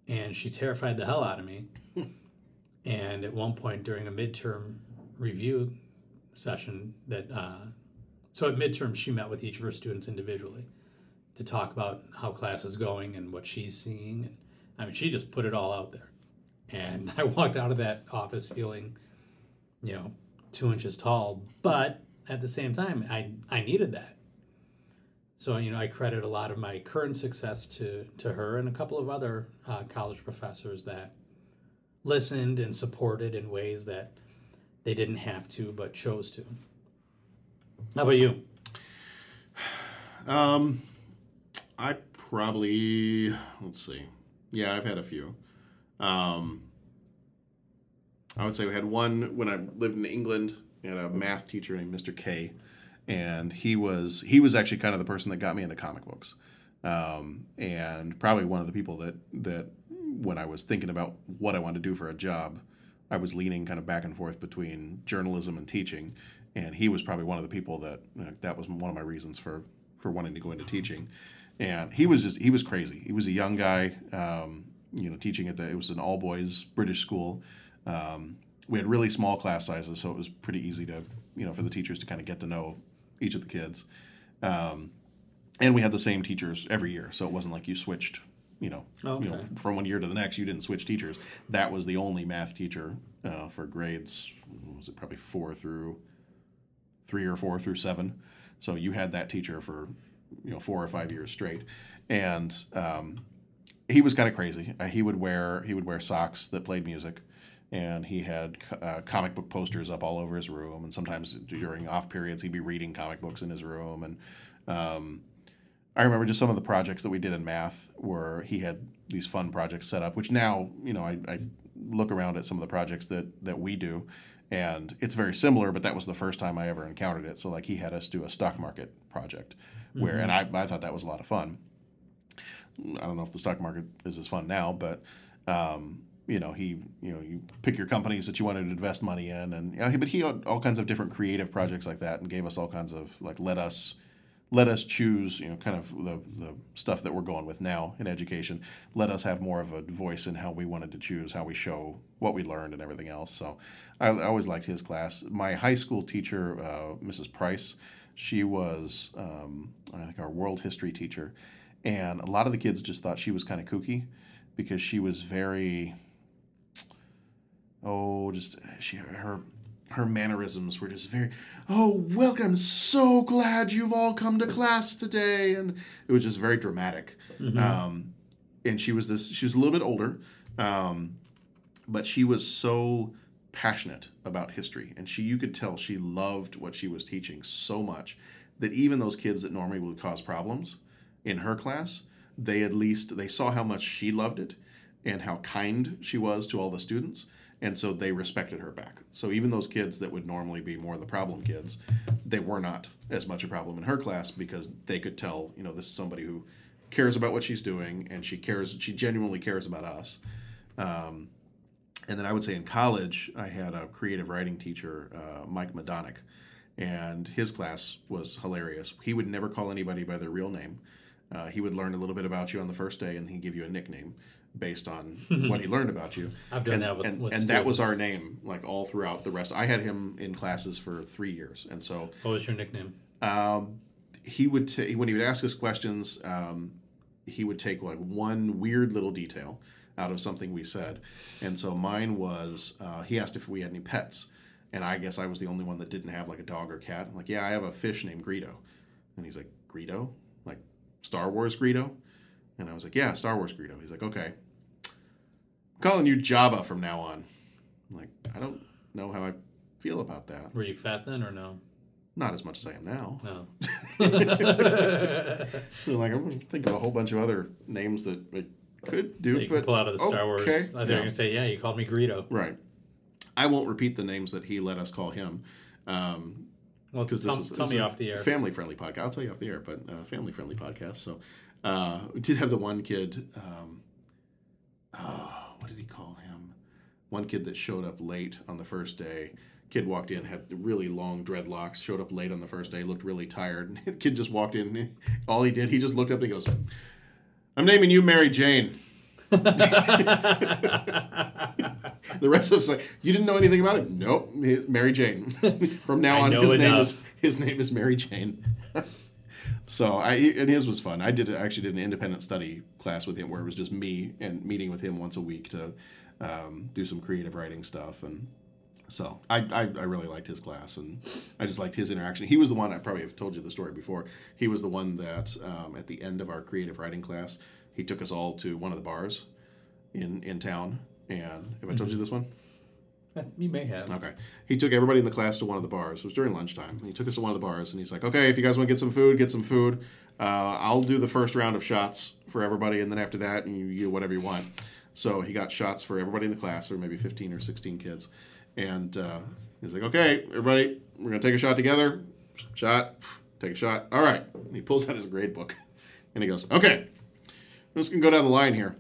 and she terrified the hell out of me. and at one point during a midterm review session, that uh, so at midterm she met with each of her students individually to talk about how class is going and what she's seeing. And I mean, she just put it all out there. And I walked out of that office feeling, you know, two inches tall. But at the same time, I, I needed that. So, you know, I credit a lot of my current success to, to her and a couple of other uh, college professors that listened and supported in ways that they didn't have to but chose to. How about you? Um, I probably let's see. Yeah, I've had a few. Um, I would say we had one when I lived in England. We had a math teacher named Mr. K, and he was he was actually kind of the person that got me into comic books, um, and probably one of the people that that when I was thinking about what I wanted to do for a job, I was leaning kind of back and forth between journalism and teaching, and he was probably one of the people that you know, that was one of my reasons for for wanting to go into teaching, and he was just he was crazy. He was a young guy, um, you know, teaching at the it was an all boys British school. Um, we had really small class sizes, so it was pretty easy to you know for the teachers to kind of get to know each of the kids. Um, and we had the same teachers every year, so it wasn't like you switched, you know, you know, from one year to the next. You didn't switch teachers. That was the only math teacher uh, for grades. Was it probably four through three or four through seven? So you had that teacher for you know four or five years straight, and um, he was kind of crazy. Uh, he would wear he would wear socks that played music, and he had uh, comic book posters up all over his room. And sometimes during off periods, he'd be reading comic books in his room. And um, I remember just some of the projects that we did in math where he had these fun projects set up. Which now you know I, I look around at some of the projects that that we do. And it's very similar, but that was the first time I ever encountered it. So, like, he had us do a stock market project, where, Mhm. and I, I thought that was a lot of fun I don't know if the stock market is as fun now, but um, you know he you know you pick your companies that you wanted to invest money in, and yeah, but he had all kinds of different creative projects like that, and gave us all kinds of like let us let us choose, you know, kind of the, the stuff that we're going with now in education. Let us have more of a voice in how we wanted to choose, how we show what we learned and everything else. So I, I always liked his class. My high school teacher, uh, Mrs. Price, she was, um, I think, our world history teacher. And a lot of the kids just thought she was kind of kooky because she was very, oh, just, she, her, her mannerisms were just very, oh, welcome. So glad you've all come to class today. And it was just very dramatic. Mhm. Um, and she was this, she was a little bit older, um, but she was so passionate about history. And she, you could tell she loved what she was teaching so much that even those kids that normally would cause problems in her class, they at least, they saw how much she loved it and how kind she was to all the students and so they respected her back. So even those kids that would normally be more the problem kids, they were not as much a problem in her class because they could tell, you know, this is somebody who cares about what she's doing and she cares, she genuinely cares about us. Um, and then I would say in college, I had a creative writing teacher, uh, Mike Madonic, and his class was hilarious. He would never call anybody by their real name. Uh, he would learn a little bit about you on the first day, and he'd give you a nickname based on what he learned about you. I've done and, that with- and, with and that was our name, like all throughout the rest. I had him in classes for three years, and so What was your nickname? um, he would ta- when he would ask us questions, um, he would take like one weird little detail out of something we said, and so mine was uh, he asked if we had any pets, and I guess I was the only one that didn't have like a dog or cat. I'm like, yeah, I have a fish named Greedo, and he's like, Greedo, like Star Wars Greedo, and I was like, yeah, Star Wars Greedo. He's like, okay, I'm calling you Jabba from now on. I'm like, I don't know how I feel about that. Were you fat then or no? Not as much as I am now. No. Like I'm gonna think of a whole bunch of other names that it could do, but can pull out of the Star Wars. okay, I think yeah. you're gonna say, yeah, you called me Greedo. Right. I won't repeat the names that he let us call him. Um, Well, because this is tell this me is off the air. Family friendly podcast. I'll tell you off the air, but uh, family friendly podcast. So uh, we did have the one kid. Um, oh, what did he call him? One kid that showed up late on the first day. Kid walked in, had really long dreadlocks. Showed up late on the first day, looked really tired. And The kid just walked in. All he did, he just looked up and he goes, "I'm naming you Mary Jane." the rest of us like, you didn't know anything about it? Nope, Mary Jane. From now on, his name is his name is Mary Jane. So I and his was fun. I did I actually did an independent study class with him where it was just me and meeting with him once a week to um, do some creative writing stuff and. So I, I, I really liked his class and I just liked his interaction. He was the one I probably have told you the story before. He was the one that um, at the end of our creative writing class, he took us all to one of the bars in in town. And have I told you this one? You may have. Okay. He took everybody in the class to one of the bars. It was during lunchtime. He took us to one of the bars and he's like, okay, if you guys want to get some food, get some food. Uh, I'll do the first round of shots for everybody. And then after that, you, you do whatever you want. So he got shots for everybody in the class, or maybe 15 or 16 kids. And uh, he's like, okay, everybody, we're going to take a shot together. Shot, take a shot. All right. And he pulls out his grade book and he goes, okay, I'm just going to go down the line here.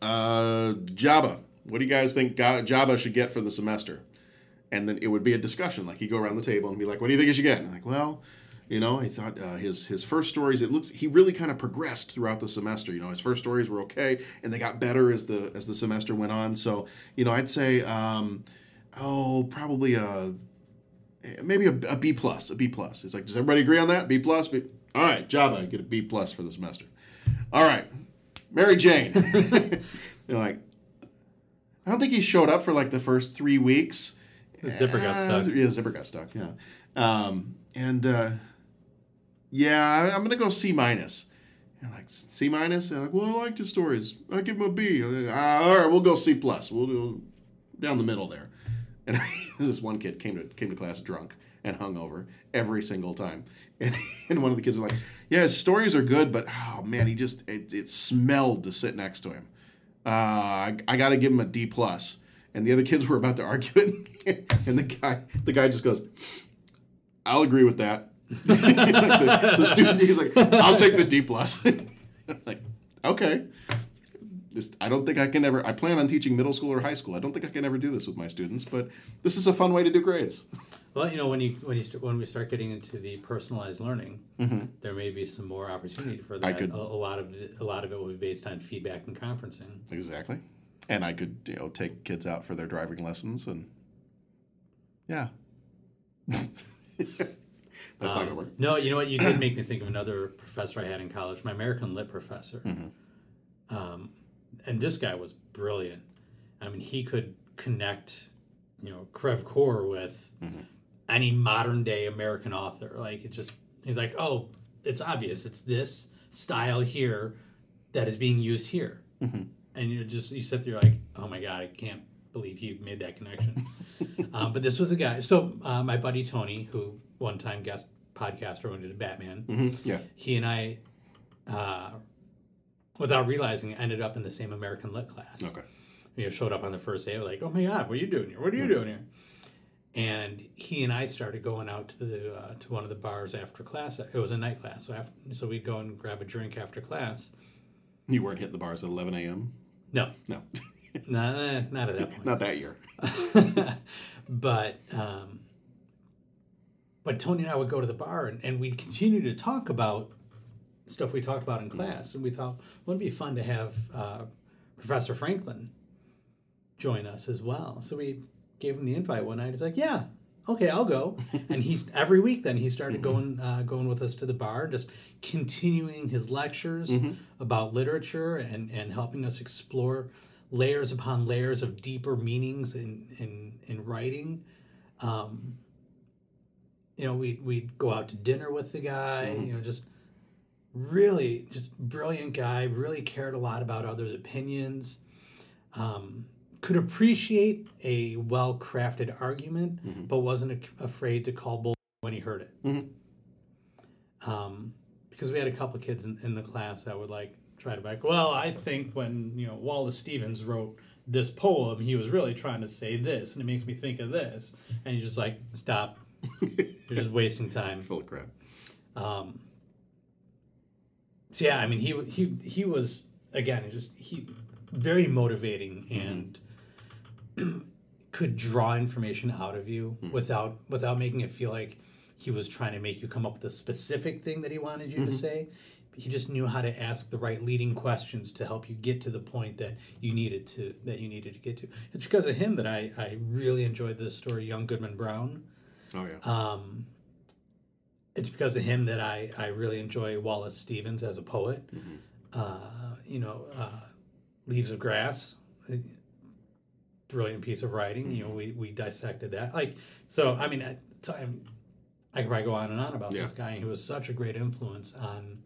Uh, Jabba. What do you guys think Jabba should get for the semester? And then it would be a discussion. Like he'd go around the table and be like, "What do you think he should get?" And I'm like, well, you know, I thought uh, his his first stories. It looks he really kind of progressed throughout the semester. You know, his first stories were okay, and they got better as the as the semester went on. So you know, I'd say, um, oh, probably a maybe a, a B plus, a B plus. It's like, does everybody agree on that? B plus. B- All right, Jabba, get a B plus for the semester. All right, Mary Jane. They're like, I don't think he showed up for like the first three weeks. The zipper got Uh, stuck. Yeah, zipper got stuck. Yeah, um, and uh, yeah, I'm gonna go C minus. And like C minus. They're like, well, I liked his stories. I give him a B. Like, ah, all right, we'll go C plus. We'll do down the middle there. And this one kid came to came to class drunk and hungover every single time. And, and one of the kids were like, "Yeah, his stories are good, but oh man, he just it, it smelled to sit next to him. Uh, I, I got to give him a D plus." And the other kids were about to argue it, and the guy the guy just goes, "I'll agree with that." the, the student he's like, "I'll take the D plus." like, okay. This, I don't think I can ever. I plan on teaching middle school or high school. I don't think I can ever do this with my students, but this is a fun way to do grades. Well, you know, when you when you st- when we start getting into the personalized learning, Mhm. there may be some more opportunity for that. I could- a, a lot of it, a lot of it will be based on feedback and conferencing. Exactly. And I could, you know, take kids out for their driving lessons and yeah. That's not Um, gonna work. No, you know what? You did make me think of another professor I had in college, my American Lit professor. Mm-hmm. Um, and this guy was brilliant. I mean, he could connect, you know, Crevecoeur with Mm-hmm. Any modern day American author. Like, it just, he's like, oh, it's obvious. It's this style here that is being used here. Mm-hmm. And you just, you sit there like, oh my God, I can't believe he made that connection. um, but this was a guy. So, uh, my buddy Tony, who one time guest podcaster when did Batman, Mhm, yeah. he and I, uh, without realizing, it, ended up in the same American Lit class. Okay. You know, showed up on the first day, like, oh my God, what are you doing here? What are you doing here? And he and I started going out to the uh, to one of the bars after class. It was a night class, so after, so we'd go and grab a drink after class. You weren't hitting the bars at 11 a.m. No, No, nah, not at that point. not that year. but um, but Tony and I would go to the bar and, and we'd continue to talk about stuff we talked about in class, and we thought wouldn't it be fun to have uh, Professor Franklin join us as well. So we gave him the invite one night. He's like, "Yeah, okay, I'll go." and he's every week. Then he started going uh, going with us to the bar, just continuing his lectures Mhm. about literature and and helping us explore layers upon layers of deeper meanings in in in writing. Um, you know, we'd we'd go out to dinner with the guy. You know, just really just brilliant guy. Really cared a lot about others' opinions. Um, could appreciate a well crafted argument, but wasn't afraid to call bull when he heard it. Mhm. Um, because we had a couple kids in, in the class that would like try to back. Well, I think when you know Wallace Stevens wrote this poem, he was really trying to say this, and it makes me think of this. And you're just like, stop. You're just wasting time. Full of crap. Um, so yeah, I mean, he he he was again just he very motivating and could draw information out of you without without making it feel like he was trying to make you come up with a specific thing that he wanted you to Mhm. say. He just knew how to ask the right leading questions to help you get to the point that you needed to that you needed to get to. It's because of him that I I really enjoyed this story, Young Goodman Brown. Oh yeah. Um, it's because of him that I, I really enjoy Wallace Stevens as a poet. Uh, you know, uh, Leaves of Grass, brilliant piece of writing. You know, we, we dissected that. Like, so, I mean, at time, I could probably go on and on about Yeah. this guy. He was such a great influence on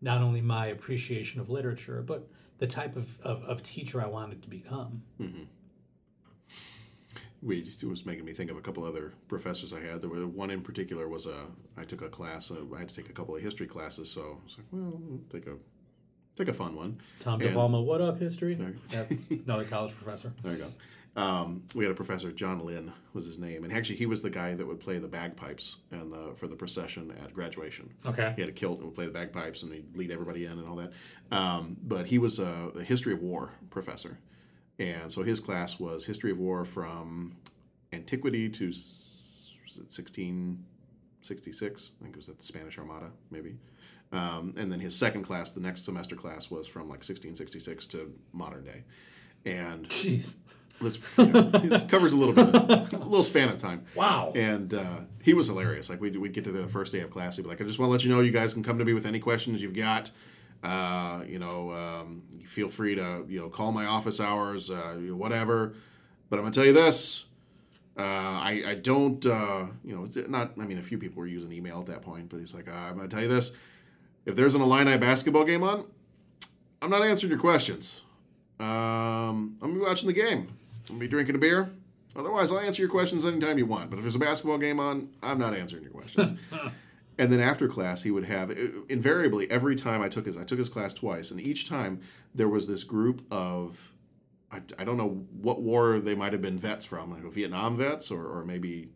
not only my appreciation of literature, but the type of, of, of teacher I wanted to become. Mm-hmm. We just, it was making me think of a couple other professors I had. There were one in particular was a I took a class. Uh, I had to take a couple of history classes, so I was like, well, take a take a fun one. Tom And- DeValma, what up, history? Another college professor. There you go. Um, we had a professor, John Lynn was his name, and actually he was the guy that would play the bagpipes and the, for the procession at graduation. Okay. He had a kilt and would play the bagpipes and he'd lead everybody in and all that. Um, but he was a, a history of war professor, and so his class was history of war from antiquity to s- was it 1666. I think it was at the Spanish Armada, maybe. Um, and then his second class, the next semester class, was from like 1666 to modern day. And Jeez. This you know, this covers a little bit, of, a little span of time. Wow. And uh, he was hilarious. Like we'd, we'd get to the first day of class, he'd be like, "I just want to let you know, you guys can come to me with any questions you've got. Uh, you know, um, feel free to you know call my office hours, uh, you know, whatever. But I'm gonna tell you this." Uh, I, I don't, uh, you know, it's not, I mean, a few people were using email at that point, but he's like, uh, I'm going to tell you this. If there's an Illini basketball game on, I'm not answering your questions. Um, I'm going to be watching the game. I'm going to be drinking a beer. Otherwise, I'll answer your questions anytime you want. But if there's a basketball game on, I'm not answering your questions. and then after class, he would have invariably every time I took his I took his class twice, and each time there was this group of I, I don't know what war they might have been vets from, like Vietnam vets, or, or maybe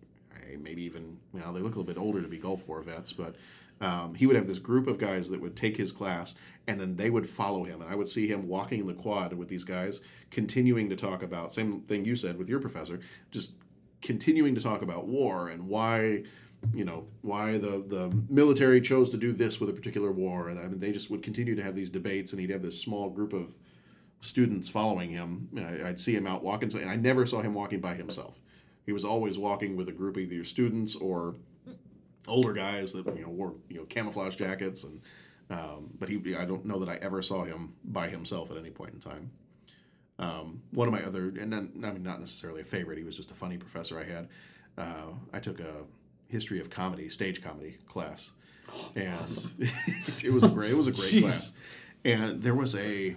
maybe even you know they look a little bit older to be Gulf War vets, but Um, he would have this group of guys that would take his class, and then they would follow him, and I would see him walking in the quad with these guys, continuing to talk about same thing you said with your professor, just continuing to talk about war and why you know why the the military chose to do this with a particular war and I mean they just would continue to have these debates and he'd have this small group of students following him I'd see him out walking and I never saw him walking by himself. He was always walking with a group of either students or older guys that you know wore you know camouflage jackets and um, but he I don't know that I ever saw him by himself at any point in time um, one of my other, and then, I mean, not necessarily a favorite. He was just a funny professor I had. Uh, I took a history of comedy, stage comedy class, and it was a great. It was a great class. And there was a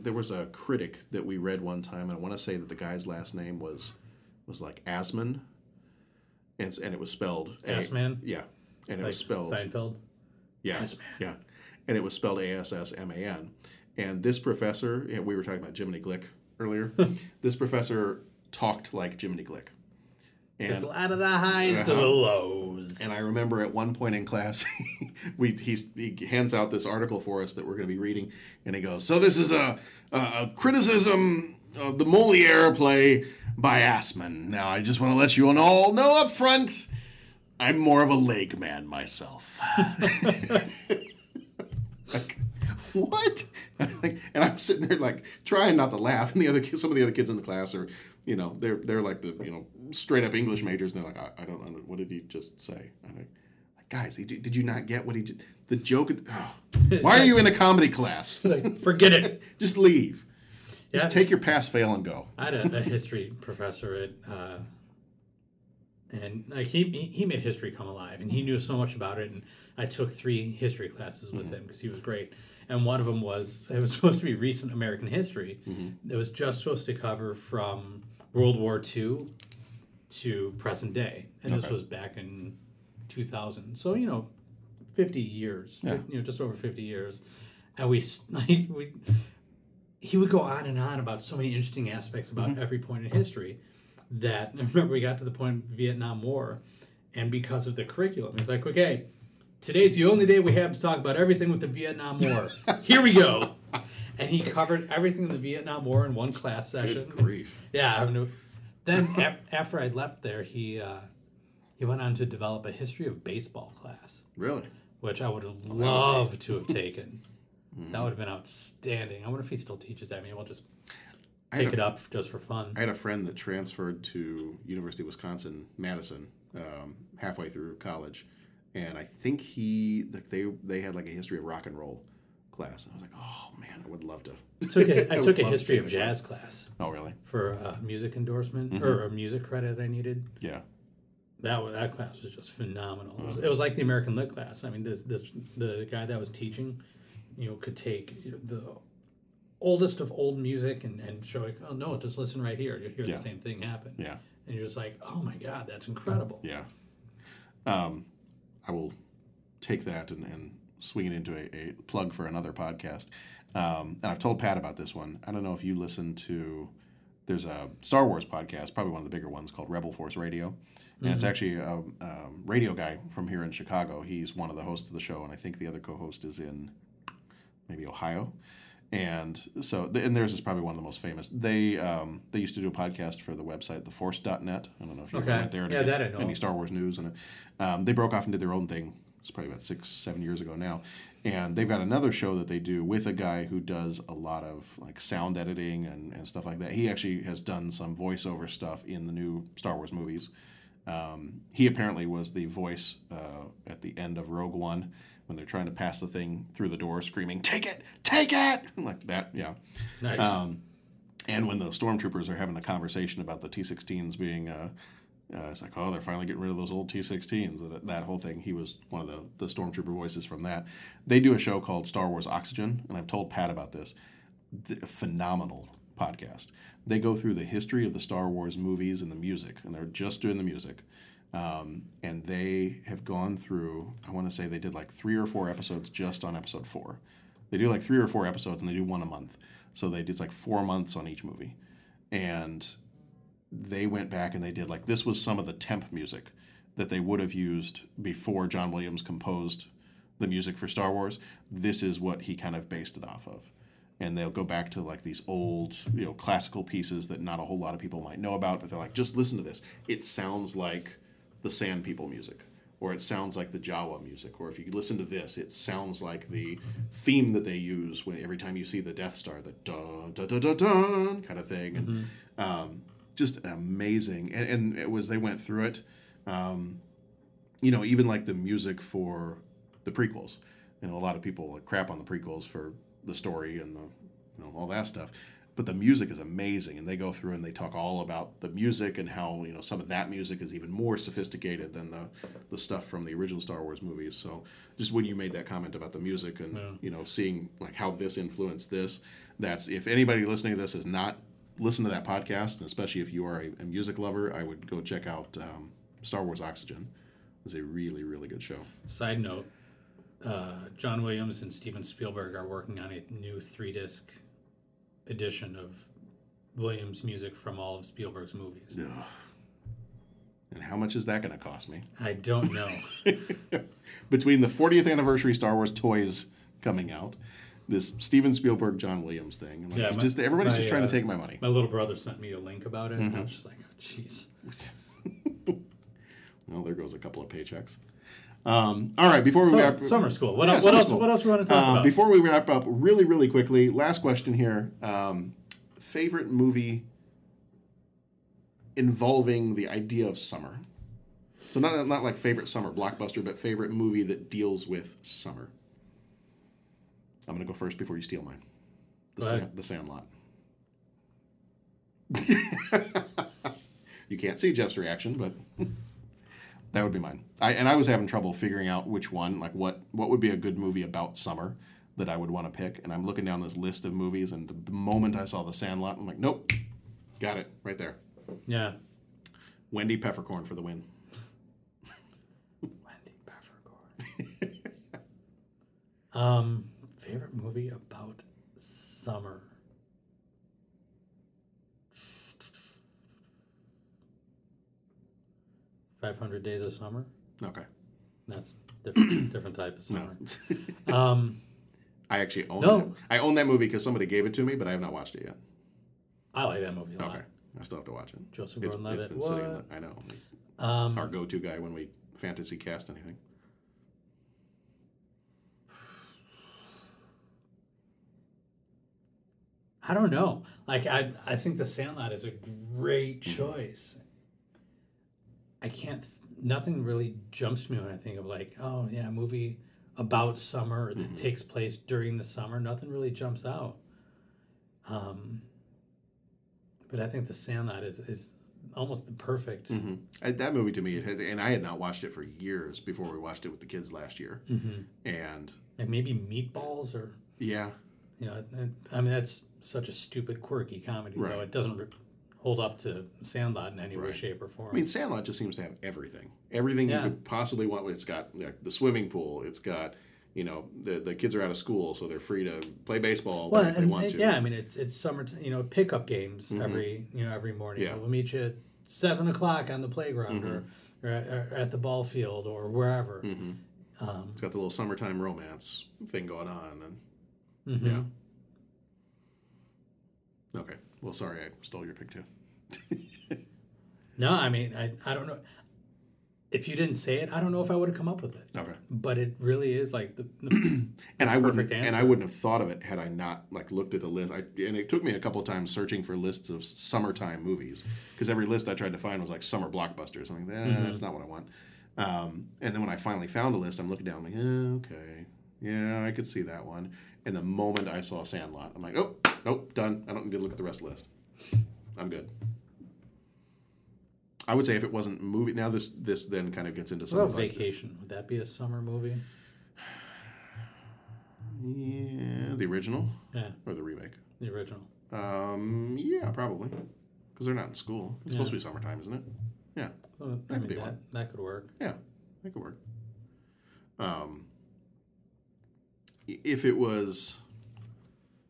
there was a critic that we read one time, and I want to say that the guy's last name was was like Asman, and and it was spelled A- Assman? Yeah, and it Like was spelled Seinfeld. yeah, Assman. yeah, and it was spelled A S S M A N. And this professor, yeah, we were talking about Jiminy Glick earlier. this professor talked like Jiminy Glick. There's a lot of the highs to the uh-huh. lows. And I remember at one point in class, we he hands out this article for us that we're going to be reading, and he goes, "So this is a, a, a criticism of the Moliere play by Assman. Now I just want to let you all know up front, I'm more of a leg man myself." like, what? and I'm sitting there like trying not to laugh, and the other kids, some of the other kids in the class are, you know, they're they're like the you know straight up English majors, and they're like, I, I don't know, what did he just say? I'm like, guys, he, did you not get what he did? The joke. Oh, why are you in a comedy class? Forget it. Just leave. Yeah. Just take your pass fail and go. I had a, a history professor at, uh, and like he he- made history come alive, and he knew so much about it. And I took three history classes with him because he was great. And one of them was it was supposed to be recent American history. It was just supposed to cover from World War II to present day, and this was back in 2000. So you know, 50 years, Yeah. you know, just over 50 years. And we like we he would go on and on about so many interesting aspects about Mm-hmm. every point in history that I remember we got to the point of the Vietnam War, and because of the curriculum, it's like, okay, today's the only day we have to talk about everything with the Vietnam War. Here we go. And he covered everything in the Vietnam War in one class session. grief. Yeah. Then af- after I left there, he uh, he went on to develop a history of baseball class. Really? Which I would have would loved to have taken. That would have been outstanding. I wonder if he still teaches that. Maybe we'll just I pick a it f- up just for fun. I had a friend that transferred to University of Wisconsin Madison um, halfway through college, and I think he like they they had like a history of rock and roll class. And I was like, oh man, I would love to. I took a, I would took a to history of jazz class. Oh really? For a music endorsement Mhm. or a music credit I needed. Yeah. That wa- that class was just phenomenal. It was, it was like the American Lit class. I mean, this this the guy that was teaching, you know, could take the oldest of old music and, and show like, oh no, just listen right here. You'll hear Yeah. the same thing happen. Yeah. And you're just like, oh my god, that's incredible. Yeah. Um, I will take that and, and swing it into a, a plug for another podcast. Um, and I've told Pat about this one. I don't know if you listen to. There's a Star Wars podcast, probably one of the bigger ones, called Rebel Force Radio, and it's Mhm. actually a um, radio guy from here in Chicago. He's one of the hosts of the show, and I think the other co-host is in maybe Ohio. And so, and theirs is probably one of the most famous. They um, they used to do a podcast for the website theforce.net. I don't know if you Okay. went there to Yeah, that I know. any Star Wars news. And um, they broke off and did their own thing. It's probably about six, seven years ago now. And they've got another show that they do with a guy who does a lot of like sound editing and, and stuff like that. He actually has done some voiceover stuff in the new Star Wars movies. Um, he apparently was the voice uh, at the end of Rogue One when they're trying to pass the thing through the door, screaming, "Take it, take it!" like that. Yeah. Nice. Um, and when the stormtroopers are having a conversation about the T-16s being, uh, uh, it's like, oh, they're finally getting rid of those old T-16s. and That, that whole thing. He was one of the the stormtrooper voices from that. They do a show called Star Wars Oxygen, and I've told Pat about this. The, phenomenal podcast. They go through the history of the Star Wars movies and the music, and they're just doing the music. Um, and they have gone through, I want to say they did like three or four episodes just on episode four. They do like three or four episodes and they do one a month. So they did like four months on each movie. And they went back and they did like, this was some of the temp music that they would have used before John Williams composed the music for Star Wars, this is what he kind of based it off of. And they'll go back to like these old, you know, classical pieces that not a whole lot of people might know about, but they're like, just listen to this. It sounds like the Sand People music, or it sounds like the Jawa music, or if you listen to this, it sounds like the theme that they use when every time you see the Death Star, the dun dun dun dun, dun kind of thing, and um, just amazing. And, and it was they went through it, um, you know, even like the music for the prequels. You know, a lot of people crap on the prequels for the story and the you know all that stuff but the music is amazing and they go through and they talk all about the music and how you know some of that music is even more sophisticated than the the stuff from the original Star Wars movies. So just when you made that comment about the music and Yeah. you know seeing like how this influenced this that's if anybody listening to this has not listened to that podcast and especially if you are a, a music lover I would go check out um, Star Wars Oxygen. It's a really really good show. Side note: uh, John Williams and Steven Spielberg are working on a new three-disc edition of Williams music from all of Spielberg's movies. Ugh. and how much is that going to cost me I don't know. between the 40th anniversary Star Wars toys coming out, this Steven Spielberg John Williams thing. Like, Yeah, my- just everybody's my, just trying uh, to take my money. My little brother sent me a link about it, and I was just like, oh, "Jeez." Well, there goes a couple of paychecks. Um, all right, before we So, wrap summer school. What Yeah, what summer else- school. what else we wanna talk Uh, about? Before we wrap up, really, really quickly, last question here: um, favorite movie involving the idea of summer. So not not like favorite summer blockbuster, but favorite movie that deals with summer. I'm gonna go first before you steal mine. The, Go Sa- ahead. the Sandlot. you can't see Jeff's reaction, but that would be mine. I and I was having trouble figuring out which one, like what what would be a good movie about summer that I would want to pick. And I'm looking down this list of movies, and the, the moment I saw The Sandlot, I'm like, nope, got it right there. Yeah. Wendy Peppercorn for the win. Wendy Peppercorn. um, favorite movie about summer. Five Hundred Days of Summer. Okay. That's different, different type of summer. um, I actually own No. that. I own that movie because somebody gave it to me, but I have not watched it yet. I like that movie a lot. Okay, I still have to watch it. Joseph It's- Gordon-Levitt. It's been sitting in the, I know. He's Um, our go-to guy when we fantasy cast anything. I don't know. Like I, I think The Sandlot is a great Mm-hmm. choice. I can't. Nothing really jumps to me when I think of like, oh yeah, a movie about summer that Mm-hmm. takes place during the summer. Nothing really jumps out. Um, but I think The Sandlot is is almost the perfect. hmm that movie to me, it had, and I had not watched it for years before we watched it with the kids last year. Mhm. And maybe Meatballs or yeah, you know, I mean that's such a stupid, quirky comedy. Right. Though it doesn't hold up to Sandlot in any way, shape, or form. I mean, Sandlot just seems to have everything. Everything Yeah. you could possibly want. It's got like, the swimming pool. It's got, you know, the, the kids are out of school, so they're free to play baseball well, if they want and- to. yeah, I mean it's it's summer. you know, pickup games Mhm. every you know every morning. Yeah. We'll meet you at seven o'clock on the playground Mhm. or, or, at, or at the ball field or wherever. Mhm. Um, It's got the little summertime romance thing going on, and Mhm. yeah. Okay. Well, sorry, I stole your pick too. No, I mean I, I don't know. If you didn't say it, I don't know if I would have come up with it. Okay. But it really is like the, the and I perfect wouldn't answer. and I wouldn't have thought of it had I not like looked at a list. I, and it took me a couple of times searching for lists of summertime movies because every list I tried to find was like summer blockbusters. I'm like, eh, Mhm. that's not what I want. Um, and then when I finally found a list, I'm looking down. I'm like, eh, okay, yeah, I could see that one. And the moment I saw Sandlot, I'm like, oh, nope, done. I don't need to look at the rest of the list. I'm good. I would say if it wasn't movie. Now this this then kind of gets into What some about of like, Vacation? Would that be a summer movie? yeah, the original, Yeah. or the remake. The original. Um, yeah, probably. Because they're not in school. It's supposed to be summertime, isn't it? Yeah. Well, That could mean, be that, that could work. Yeah, that could work. Um, if it was,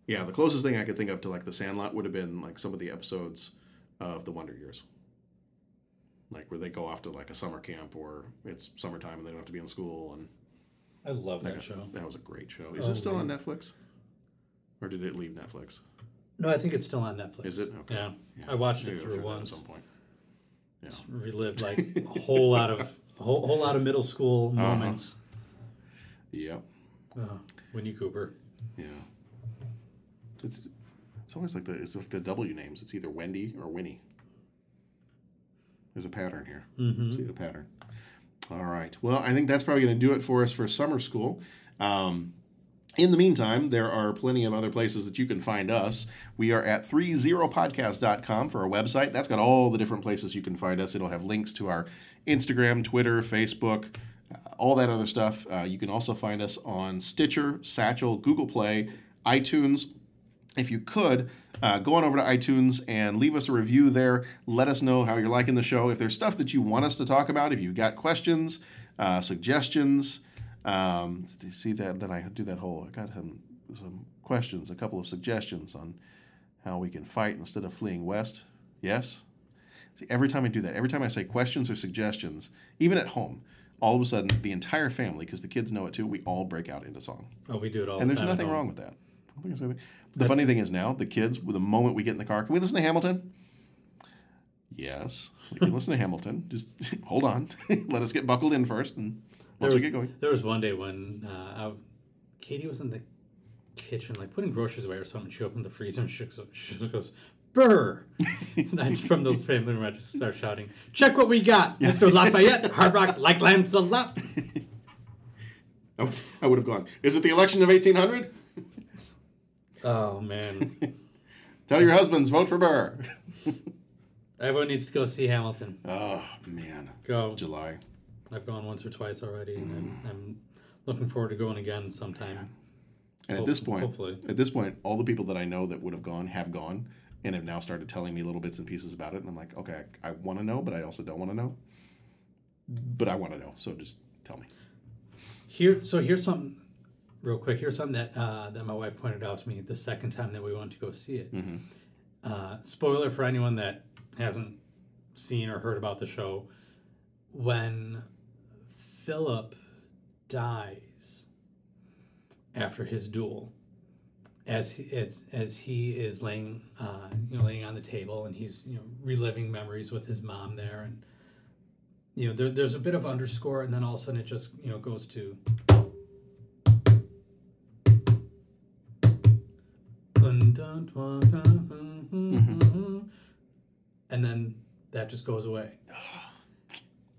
yeah, the closest thing I could think of to like The Sandlot would have been like some of the episodes of The Wonder Years. Like where they go off to like a summer camp or it's summertime and they don't have to be in school and I love that got- show. That was a great show. Is Oh, it still on. Netflix? Or did it leave Netflix? No, I think it's still on Netflix. Is it? Okay. Yeah. I watched Maybe it through that once. At some point. Just relived like a whole lot of a whole, whole lot of middle school Uh-huh. moments. Yep. Oh, Winnie Cooper. Yeah. It's it's always like the it's like the W names. It's either Wendy or Winnie. There's a pattern here. Mhm. See the pattern. All right. Well, I think that's probably going to do it for us for summer school. Um, in the meantime, there are plenty of other places that you can find us. We are at 30podcast.com for our website. That's got all the different places you can find us. It'll have links to our Instagram, Twitter, Facebook, all that other stuff. Uh, you can also find us on Stitcher, Satchel, Google Play, iTunes. If you could, uh, go on over to iTunes and leave us a review there. Let us know how you're liking the show. If there's stuff that you want us to talk about, if you've got questions, uh, suggestions, um, see that then I do that whole. I got some, some questions, a couple of suggestions on how we can fight instead of fleeing west. Yes. See, every time I do that, every time I say questions or suggestions, even at home, all of a sudden the entire family, because the kids know it too, we all break out into song. Oh, we do it all. and the there's nothing wrong with that. I don't think there's anything- The funny thing is now, the kids, with the moment we get in the car, can we listen to Hamilton? Yes, we can listen to Hamilton. Just hold on, let us get buckled in first, and There once was, we get going. there was one day when uh, I, Katie was in the kitchen, like putting groceries away or something. She opened the freezer and she goes, she goes "Brr!" and from the family room, I just start shouting, "Check what we got, Mister Lafayette, Hard Rock, like Lancelot." I would, I would have gone. Is it the election of 1800? Oh man, Tell your husbands vote for Burr. everyone needs to go see Hamilton. Oh man, Go. July. I've gone once or twice already, and I'm, I'm looking forward to going again sometime. And Hope- at this point, hopefully. at this point, all the people that I know that would have gone have gone, and have now started telling me little bits and pieces about it. And I'm like, okay, I, I want to know, but I also don't want to know. But I want to know, so just tell me. Here, so here's something, real quick. Here's something that uh, that my wife pointed out to me the second time that we went to go see it. Mhm. Uh, spoiler for anyone that hasn't seen or heard about the show: when Philip dies after his duel, as he, as as he is laying uh, you know laying on the table and he's you know reliving memories with his mom there and you know there, there's a bit of underscore and then all of a sudden it just you know goes to and then that just goes away.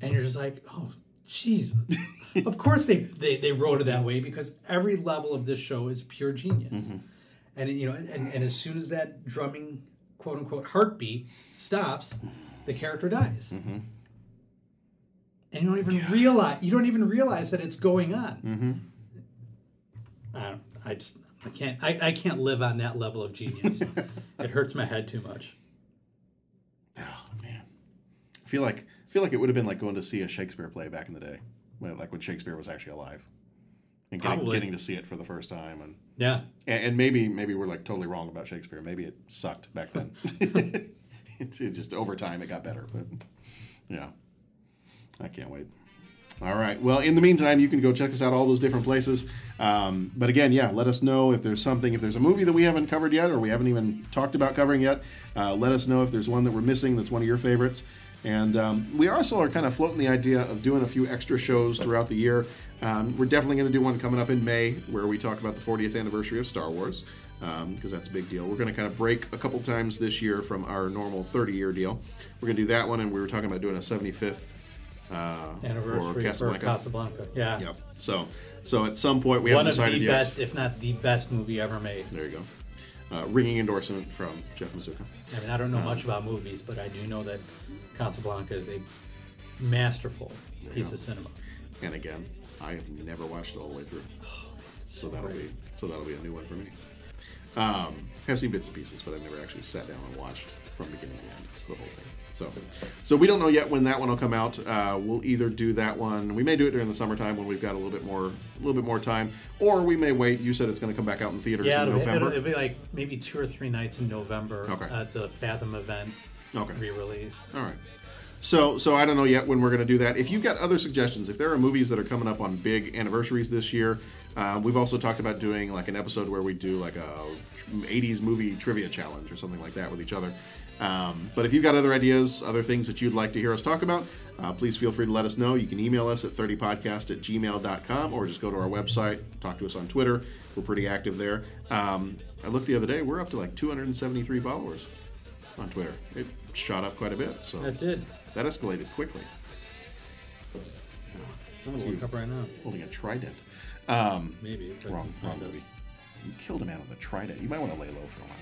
And you're just like oh jeez. Of course they, they they wrote it that way because every level of this show is pure genius and you know and, and as soon as that drumming quote unquote heartbeat stops the character dies. Mm-hmm. and you don't even realize you don't even realize that it's going on. Mm-hmm. I, don't, I just I can't I, I can't live on that level of genius. It hurts my head too much. Oh man, I feel like I feel like it would have been like going to see a Shakespeare play back in the day, when, like when Shakespeare was actually alive, and getting, Probably. getting to see it for the first time. And Yeah. and, and maybe maybe we're like totally wrong about Shakespeare. Maybe it sucked back then. it's it just over time it got better, but yeah, I can't wait. All right. Well, in the meantime, you can go check us out all those different places. Um, but again, yeah, let us know if there's something, if there's a movie that we haven't covered yet or we haven't even talked about covering yet. Uh, let us know if there's one that we're missing that's one of your favorites. And um, we also are kind of floating the idea of doing a few extra shows throughout the year. Um, we're definitely going to do one coming up in May where we talk about the 40th anniversary of Star Wars because that's a big deal. We're going to kind of break a couple times this year from our normal 30 year deal. We're going to do that one, and we were talking about doing a 75th uh, anniversary for Casablanca. Casablanca. Yeah. Yep. So, so at some point we one haven't of the best if not the best movie ever made There you go. Uh, ringing endorsement from Jeff Mizuka. I mean I don't know Um, much about movies but I do know that Casablanca is a masterful piece of cinema And again, I have never watched it all the way through, so that'll be so that'll be a new one for me. Um, I've seen bits and pieces, but I've never actually sat down and watched from beginning to end the whole thing. So, so we don't know yet when that one will come out. Uh, we'll either do that one. We may do it during the summertime when we've got a little bit more, a little bit more time, or we may wait. You said it's going to come back out in theaters yeah in it'll, be- November. it'll, it'll be like maybe two or three nights in November Okay. uh, it's a Fathom event Okay. re-release All right. So, so I don't know yet when we're going to do that. If you've got other suggestions, if there are movies that are coming up on big anniversaries this year, uh, we've also talked about doing like an episode where we do like a 80s movie trivia challenge or something like that with each other. Um, but if you've got other ideas, other things that you'd like to hear us talk about, uh, please feel free to let us know. You can email us at 30podcast at gmail.com or just go to our website, talk to us on Twitter. We're pretty active there. Um, I looked the other day, we're up to like 273 followers on Twitter. It shot up quite a bit. So That did. That escalated quickly. I'm gonna look up right now. Holding a trident. Um, Maybe, Wrong, wrong movie. You killed a man with a trident. You might want to lay low for a while.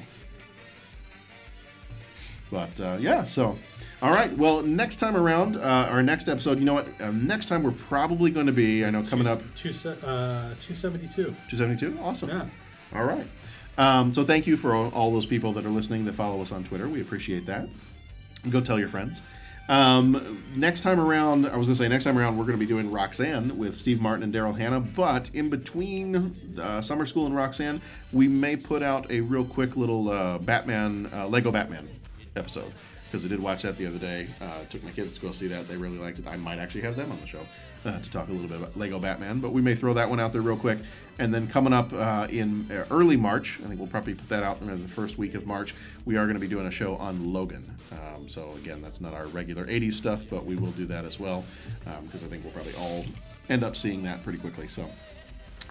But uh, yeah, so all right. Well, next time around, uh, our next episode. You know what? Um, next time we're probably going to be. I know coming up. Two uh, two seventy two. 272. Awesome. Yeah. All right. Um, so thank you for all, all those people that are listening that follow us on Twitter. We appreciate that. Go tell your friends. Um, next time around, I was going to say next time around we're going to be doing Roxanne with Steve Martin and Daryl Hannah. But in between uh, Summer School and Roxanne, we may put out a real quick little uh, Batman uh, Lego Batman episode because I did watch that the other day. Uh, took my kids to go see that. They really liked it. I might actually have them on the show uh, to talk a little bit about Lego Batman, but we may throw that one out there real quick. And then coming up uh, in uh, early March, I think we'll probably put that out in the first week of March. We are going to be doing a show on Logan. Um, so again, that's not our regular '80s stuff, but we will do that as well because I think we'll probably all end up seeing that pretty quickly. So.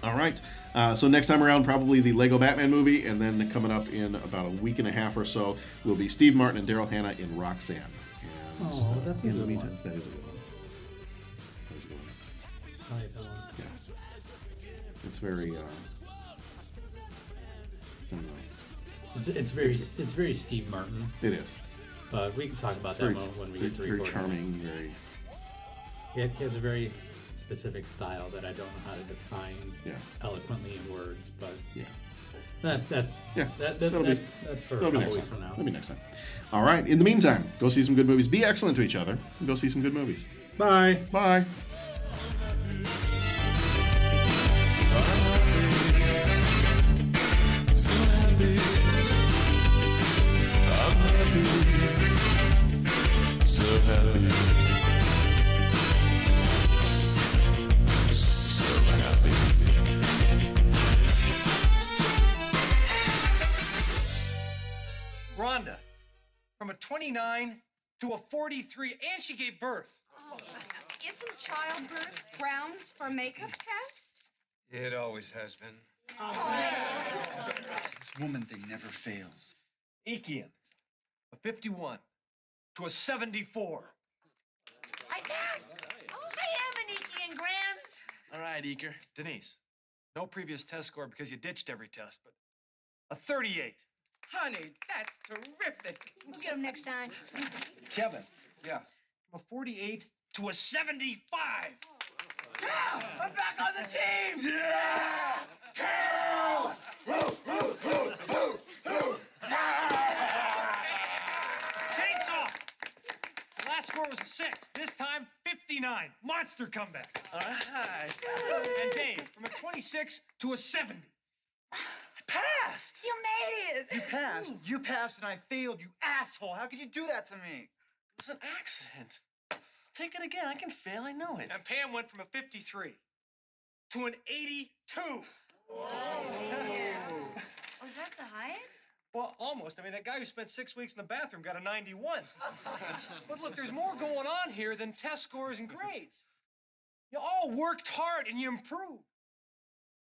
All right. Uh, so next time around, probably the Lego Batman movie, and then coming up in about a week and a half or so will be Steve Martin and Daryl Hannah in Roxanne. And, Oh, that's a the good one. That is a good one. That is a good one. I like that one. Yeah. It's very. Uh, I don't know. It's, it's very it's, very Steve Martin. It is. But we can talk about It's that very, when, we get to very record. charming. Very. He, he has a very specific style that I don't know how to define Yeah. eloquently in words, but Yeah. that that's Yeah, that, that, that'll that, be that's for a that'll be couple next weeks time. from now. That'll be next time. All right. In the meantime, go see some good movies. Be excellent to each other. And go see some good movies. Bye. Bye. Rhonda, from a 29 to a 43, and she gave birth. Oh. Isn't childbirth grounds for makeup cast? It always has been. This woman thing never fails. Eakian, a 51 to a 74. I guess. Oh, I am an Eakian Grams. All right, Eker. Denise, no previous test score because you ditched every test, but a 38. Honey, that's terrific. We'll get him next time. Kevin, yeah, from a 48 to a 75. Yeah, I'm back on the team. Yeah! Chainsaw! The last score was a six. This time, 59. Monster comeback. All right. And Dave, from a 26 to a 70. Passed! You made it. You passed. You passed and I failed, you asshole. How could you do that to me? It was an accident. Take it again. I can fail. I know it. And Pam went from a 53 to an 82. Was that the highest? Well, almost. I mean, that guy who spent six weeks in the bathroom got a 91. but look, there's more going on here than test scores and grades. You all worked hard and you improved.